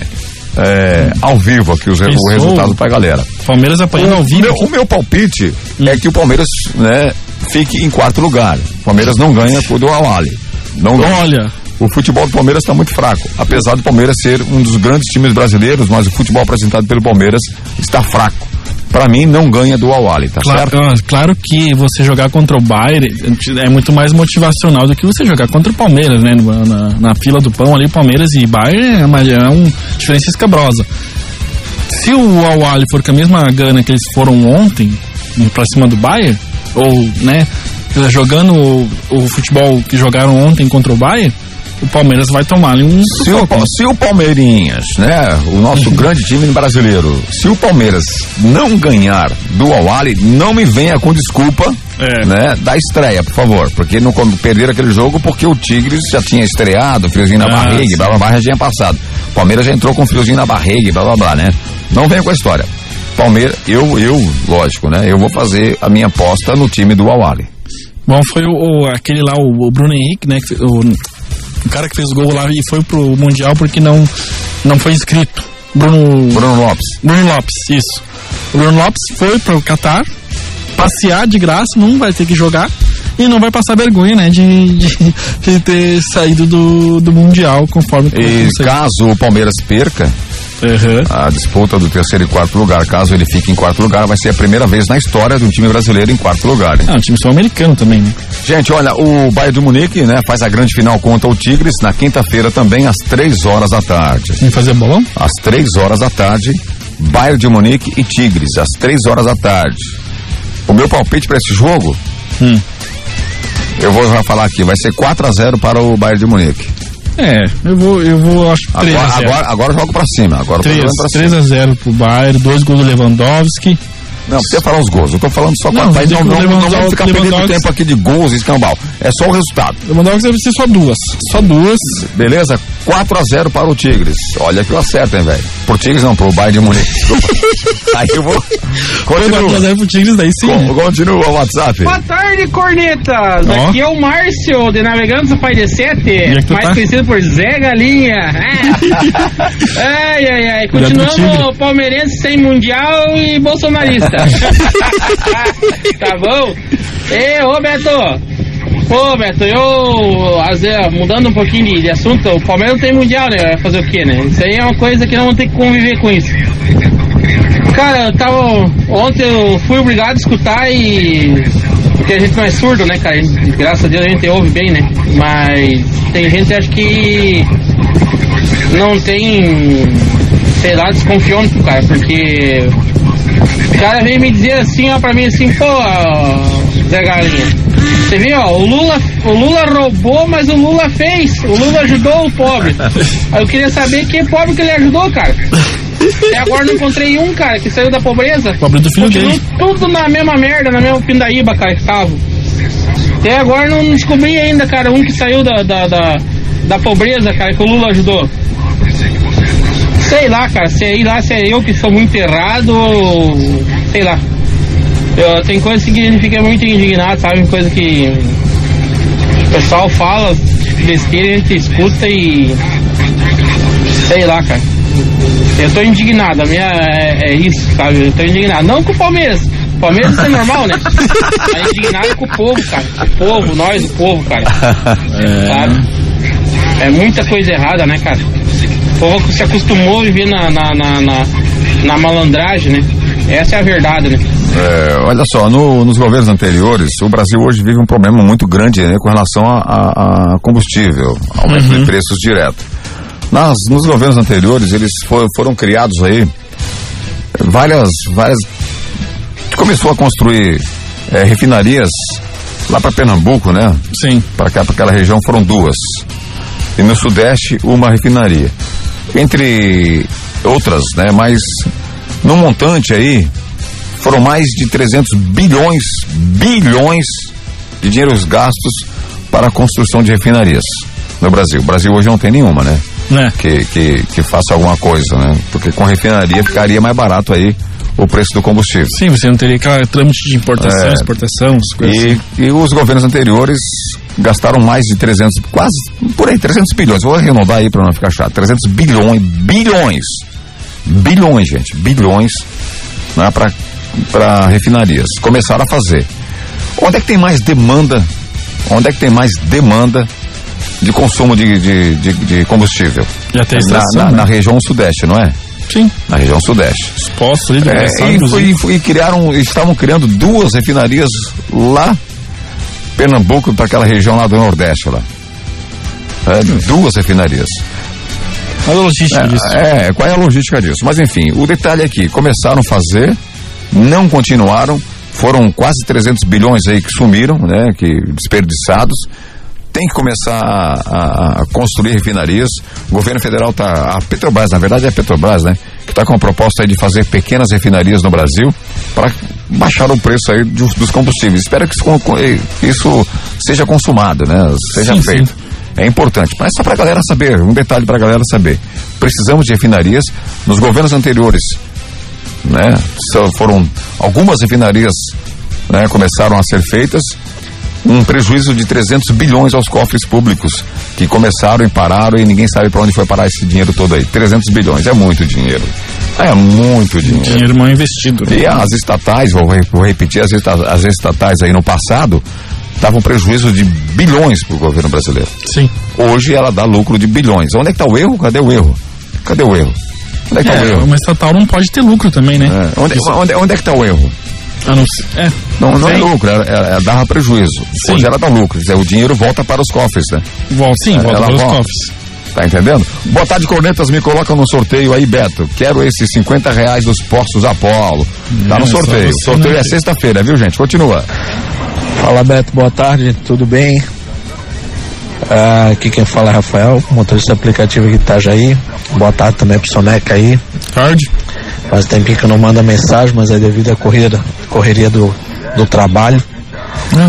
É, ao vivo aqui, os, o resultado para a galera. Palmeiras apanhando ao O vivo. meu, o meu palpite é que o Palmeiras, né, fique em quarto lugar. O Palmeiras não ganha do Awali. Não ganha. Olha. O futebol do Palmeiras está muito fraco. Apesar do Palmeiras ser um dos grandes times brasileiros, mas o futebol apresentado pelo Palmeiras está fraco. Para mim, não ganha do Awali, tá Claro, certo? ah, claro que você jogar contra o Bayern é muito mais motivacional do que você jogar contra o Palmeiras, né? Na, na- na fila do pão ali, Palmeiras e Bayern é uma, é uma diferença escabrosa. Se o Awali for com a mesma gana que eles foram ontem, pra cima do Bayern, ou, né, jogando o, o futebol que jogaram ontem contra o Bayern, o Palmeiras vai tomar ali um Se o, se o Palmeirinhas, né, o nosso grande time brasileiro, se o Palmeiras não ganhar do Awali, não me venha com desculpa, né, da estreia, por favor, porque não perder aquele jogo porque o Tigres já tinha estreado, friozinho na Ah, barriga, sim. blá blá blá, já tinha passado. O Palmeiras já entrou com friozinho na barriga, blá blá blá, né? Não venha com a história. Palmeiras, eu, eu, lógico, né, eu vou fazer a minha aposta no time do Awali. Bom, foi o, o- aquele lá, o, o Bruno Henrique, né? O, o cara que fez o gol lá e foi pro Mundial porque não, não foi inscrito. Bruno, Bruno Lopes. Bruno Lopes, isso. O Bruno Lopes foi pro Catar passear de graça, não vai ter que jogar e não vai passar vergonha, né? De, de, de ter saído do, do Mundial conforme E caso o Palmeiras perca a disputa do terceiro e quarto lugar, caso ele fique em quarto lugar, vai ser a primeira vez na história de um time brasileiro em quarto lugar. hein? Ah, um time sul-americano também, né? Gente, olha, o Bayern de Munique, né, faz a grande final contra o Tigres na quinta-feira também às três horas da tarde. Vem fazer bolão? Às três horas da tarde, Bayern de Munique e Tigres, às três horas da tarde. O meu palpite para esse jogo, Hum. eu vou já falar aqui, vai ser 4 a 0 para o Bayern de Munique. É, eu vou, eu vou, acho 3 Agora, a 0. agora, agora eu jogo pra cima. Agora eu tô 3, jogando pra 3 cima. a 0 pro Bayern, dois gols do Lewandowski. Não, precisa falar os gols. Eu tô falando só Não, pra não, não, não, Lewandowski- vamos ficar perdendo tempo aqui de gols e escambau. É só o resultado. Lewandowski deve ser só duas. Só duas. Beleza? 4 a 0 para o Tigres. Olha que eu acerto, hein, velho. Pro Tigres não, pro Bayern de Munique. Aí eu vou. 4 a Continua. 0 pro Tigres, daí sim. Con- Continua o WhatsApp. Boa tarde, cornetas! Ó. Aqui é o Márcio, de Navegantes do Pai de Sete, mais tá? conhecido por Zé Galinha. É. ai, ai, ai. Continuamos palmeirense sem mundial e bolsonarista. tá bom? Ei, ô Beto! Ô Beto, eu, mudando um pouquinho de, de assunto, o Palmeiras não tem mundial, né? Vai fazer o quê, né? Isso aí é uma coisa que nós vamos ter que conviver com isso. Cara, eu tava. Ontem eu fui obrigado a escutar e. Porque a gente não é surdo, né, cara? Graças a Deus a gente ouve bem, né? Mas tem gente acha que não tem. Sei lá, desconfiômetro, cara, porque. O cara veio me dizer assim, ó, pra mim assim, pô, Zé Galinha. Você viu, ó, o Lula, o Lula roubou, mas o Lula fez. O Lula ajudou o pobre. Aí eu queria saber que pobre que ele ajudou, cara. Até agora não encontrei um, cara, que saiu da pobreza. Pobre do filho Continua dele. tudo na mesma merda, na mesma pindaíba, cara, que. Até agora não descobri ainda, cara, um que saiu da, da, da, da pobreza, cara, que o Lula ajudou. Sei lá, cara, sei lá se é eu que sou muito errado ou. sei lá. Eu, tem coisa que gente fica muito indignado, sabe? Coisa que o pessoal fala besteira, a gente escuta e. sei lá, cara. Eu tô indignado, a minha é, é isso, sabe? Eu tô indignado. Não com o Palmeiras. O Palmeiras isso é normal, né? Mas indignado com o povo, cara. O povo, nós, o povo, cara. Sabe? É muita coisa errada, né, cara? O povo se acostumou a viver na, na, na, na, na malandragem, né? Essa é a verdade, né? É, olha só, no- nos governos anteriores, o Brasil hoje vive um problema muito grande né, com relação a, a- a combustível, aumento de preços direto. Nas, nos governos anteriores, eles fo- foram criados aí várias, várias. Começou a construir é, refinarias lá para Pernambuco, né? Sim. Para cá, para aquela região foram duas. E no Sudeste, uma refinaria. Entre outras, né? Mas no montante aí, foram mais de 300 bilhões, bilhões de dinheiros gastos para a construção de refinarias no Brasil. O Brasil hoje não tem nenhuma, né? Né? Que, que, que faça alguma coisa, né? Porque com refinaria ficaria mais barato aí o preço do combustível. Sim, você não teria aquela trâmite de importação, É. exportação, as coisas E, assim. e os governos anteriores gastaram mais de 300, quase, por aí, 300 bilhões. Vou arredondar aí para não ficar chato. 300 bilhões, bilhões, bilhões, gente, bilhões né, para refinarias. Começaram a fazer. Onde é que tem mais demanda? Onde é que tem mais demanda de consumo de, de, de, de combustível? E até na, na, né? na região sudeste, não é? Sim. Na região sudeste. Os postos ali de É, e, foi- e criaram, estavam criando duas refinarias lá, Pernambuco, para aquela região lá do Nordeste lá. É, duas refinarias. Olha a logística é, disso. É, qual é a logística disso? Mas enfim, o detalhe é que começaram a fazer, não continuaram, foram quase 300 bilhões aí que sumiram, né, que desperdiçados. Tem que começar a, a- construir refinarias. O governo federal tá, a Petrobras, na verdade é a Petrobras, né, que está com a proposta de fazer pequenas refinarias no Brasil para baixar o preço aí dos, dos combustíveis. Espero que isso, isso seja consumado, né, seja Sim, feito. É importante, mas só para a galera saber, um detalhe para a galera saber. Precisamos de refinarias. Nos governos anteriores, né, foram algumas refinarias, né, começaram a ser feitas. Um prejuízo de 300 bilhões aos cofres públicos que começaram e pararam e ninguém sabe para onde foi parar esse dinheiro todo aí. 300 bilhões é muito dinheiro. É muito dinheiro. Dinheiro mal investido. né? E as estatais, vou, vou repetir, as, as estatais aí no passado davam prejuízo de bilhões para o governo brasileiro. Sim. Hoje ela dá lucro de bilhões. Onde é que está o erro? Cadê o erro? Cadê o erro? Onde é que está o É, erro? uma estatal não pode ter lucro também, né? É, Onde, Isso- onde, onde é que está o erro? a não é. Não, não é lucro, ela, ela- ela dava prejuízo. Sim. Hoje ela dá lucro, quer dizer, o dinheiro volta para os cofres, né? Volta, sim, volta Ela para os volta. cofres. Tá entendendo? Boa tarde, cornetas, me colocam no sorteio aí, Beto. Quero esses 50 reais dos postos Apolo. Tá no É, sorteio. você, sorteio né, é sexta-feira, viu, gente? Continua. Fala Beto, boa tarde, tudo bem? Ah, aqui quem fala é Rafael, motorista aplicativo de Itajaí. Boa tarde também pro Soneca aí. Tarde. Faz tempinho que eu não manda mensagem, mas é devido à corrida, correria do, do trabalho.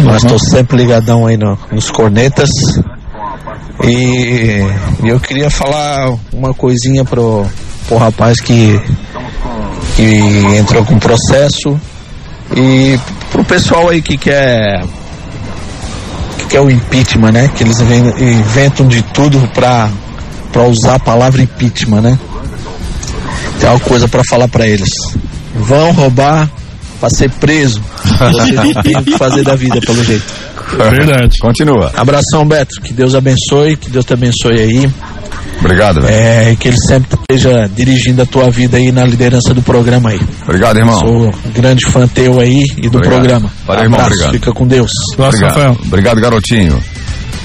mas estou sempre ligadão aí no- nos cornetas. E, eu queria falar uma coisinha pro, pro rapaz que, que entrou com processo e pro pessoal aí que quer que quer o impeachment, né? Que eles inven- inventam de tudo pra, pra usar a palavra impeachment, né? Tem uma coisa pra falar pra eles. Vão roubar pra ser preso. Tem o que fazer da vida, pelo jeito. Verdade. Continua. Abração, Beto. Que Deus abençoe, que Deus te abençoe aí. Obrigado, velho. É, e que ele sempre esteja dirigindo a tua vida aí na liderança do programa aí. Obrigado, irmão. Sou grande fã teu aí e do Obrigado. programa. Valeu, irmão, Abraço, obrigado. Fica com Deus. Obrigado. Obrigado, garotinho.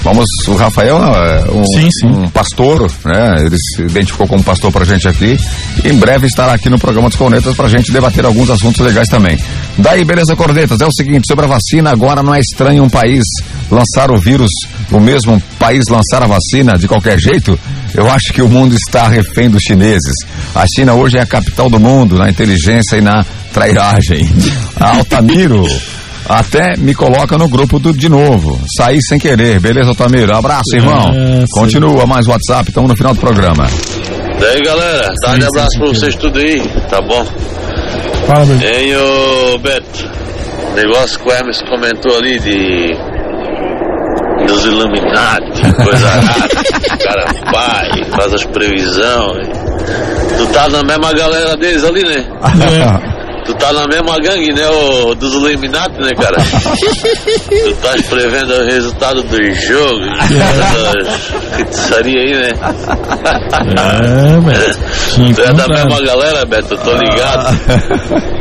Vamos, o Rafael é um, Sim, sim. um pastor, né? Ele se identificou como pastor pra gente aqui. Em breve estará aqui no programa dos Cornetas pra gente debater alguns assuntos legais também. Daí, beleza, Cornetas? É o seguinte, sobre a vacina, agora não é estranho um país lançar o vírus, o mesmo país lançar a vacina de qualquer jeito? Eu acho que o mundo está refém dos chineses. A China hoje é a capital do mundo na inteligência e na trairagem. Altamiro. Até me coloca no grupo do de novo. Saí sem querer, beleza, Altamiro? Abraço, irmão. É. Continua mais WhatsApp, estamos no final do programa. Daí galera, tarde sim, abraço pra vocês tudo aí, tá bom? Fala, Beto. Hein, ô Beto, negócio que o Hermes comentou ali de. dos Illuminati, coisa rara. o cara vai, faz as previsões. Tu tá na mesma galera deles ali, né? Tu tá na mesma gangue, né, ô, dos Illuminati, né, cara? tu estás prevendo o resultado do jogo, das feitiçaria aí, né? É, Beto. Tinha Tu é da mesma galera, Beto, eu tô ligado.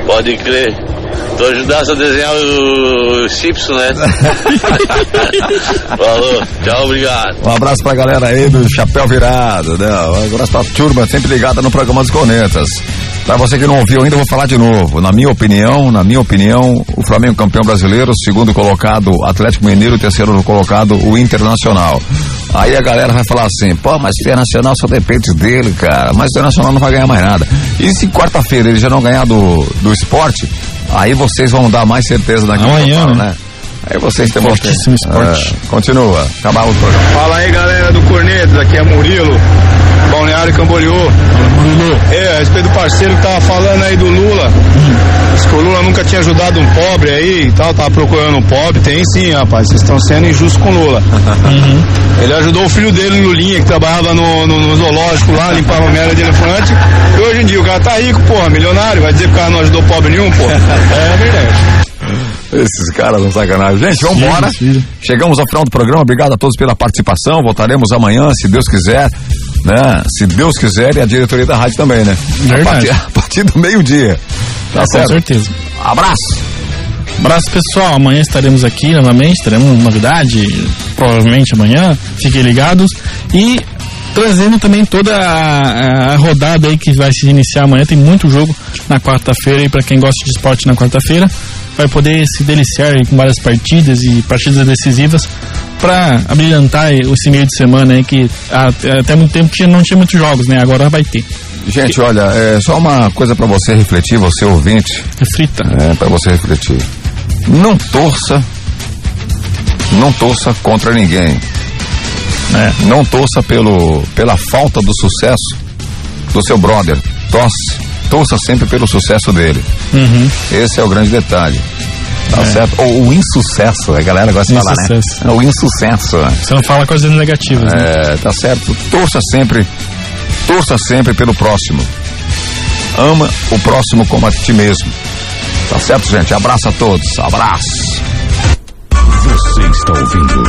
Pode crer. Tu ajudasse a desenhar o Simpson, né? Falou, tchau, obrigado. Um abraço pra galera aí do Chapéu Virado, né? Um abraço pra turma sempre ligada no programa dos Cornetas. Pra você que não ouviu ainda, eu vou falar de novo. Na minha opinião, na minha opinião, o Flamengo campeão brasileiro, segundo colocado Atlético Mineiro, terceiro colocado o Internacional. Aí a galera vai falar assim, pô, mas o Internacional só depende dele, cara. Mas o Internacional não vai ganhar mais nada. E se quarta-feira ele já não ganhar do, do esporte, aí vocês vão dar mais certeza daquilo que eu Amanhã, falo, né? né? Aí vocês têm Fortíssimo esporte. É, continua. Acabava o programa. Fala aí galera do Cornetas, aqui é Murilo, Balneário Camboriú. É, a respeito do parceiro que tava falando aí do Lula. Diz que o Lula nunca tinha ajudado um pobre aí e tal, tava procurando um pobre. Tem sim, rapaz, vocês estão sendo injustos com o Lula. Ele ajudou o filho dele, Lulinha, que trabalhava no, no, no zoológico lá, limpava merda de elefante. E hoje em dia o cara tá rico, porra, milionário. Vai dizer que o cara não ajudou pobre nenhum, porra. É verdade. Esses caras não sacanagem. Gente, vamos embora. Chegamos ao final do programa. Obrigado a todos pela participação. Voltaremos amanhã, se Deus quiser. Né? Se Deus quiser, e a diretoria da rádio também, né? A partir, a partir do meio-dia. Tá É, certo? Com certeza. Abraço. Abraço pessoal, amanhã estaremos aqui novamente, teremos novidade, provavelmente amanhã, fiquem ligados e trazendo também toda a, a rodada aí que vai se iniciar amanhã, tem muito jogo na quarta-feira e para quem gosta de esporte na quarta-feira, vai poder se deliciar com várias partidas e partidas decisivas para abrilhantar esse meio de semana aí que até muito tempo que não tinha muitos jogos, né? Agora vai ter. Gente, olha, é só uma coisa pra você refletir, você ouvinte. Reflita. É, pra você refletir. Não torça. Não torça contra ninguém. É. Não torça pelo, pela falta do sucesso do seu brother. Torce, torça sempre pelo sucesso dele. Uhum. Esse é o grande detalhe. Tá É. certo? Ou o insucesso, a galera gosta de falar, né? Insucesso. É O insucesso. Você não fala coisas negativas, né? É, tá certo. Torça sempre, torça sempre pelo próximo. Ama o próximo como a ti mesmo. Tá certo, gente? Abraço a todos. Abraço. Você está ouvindo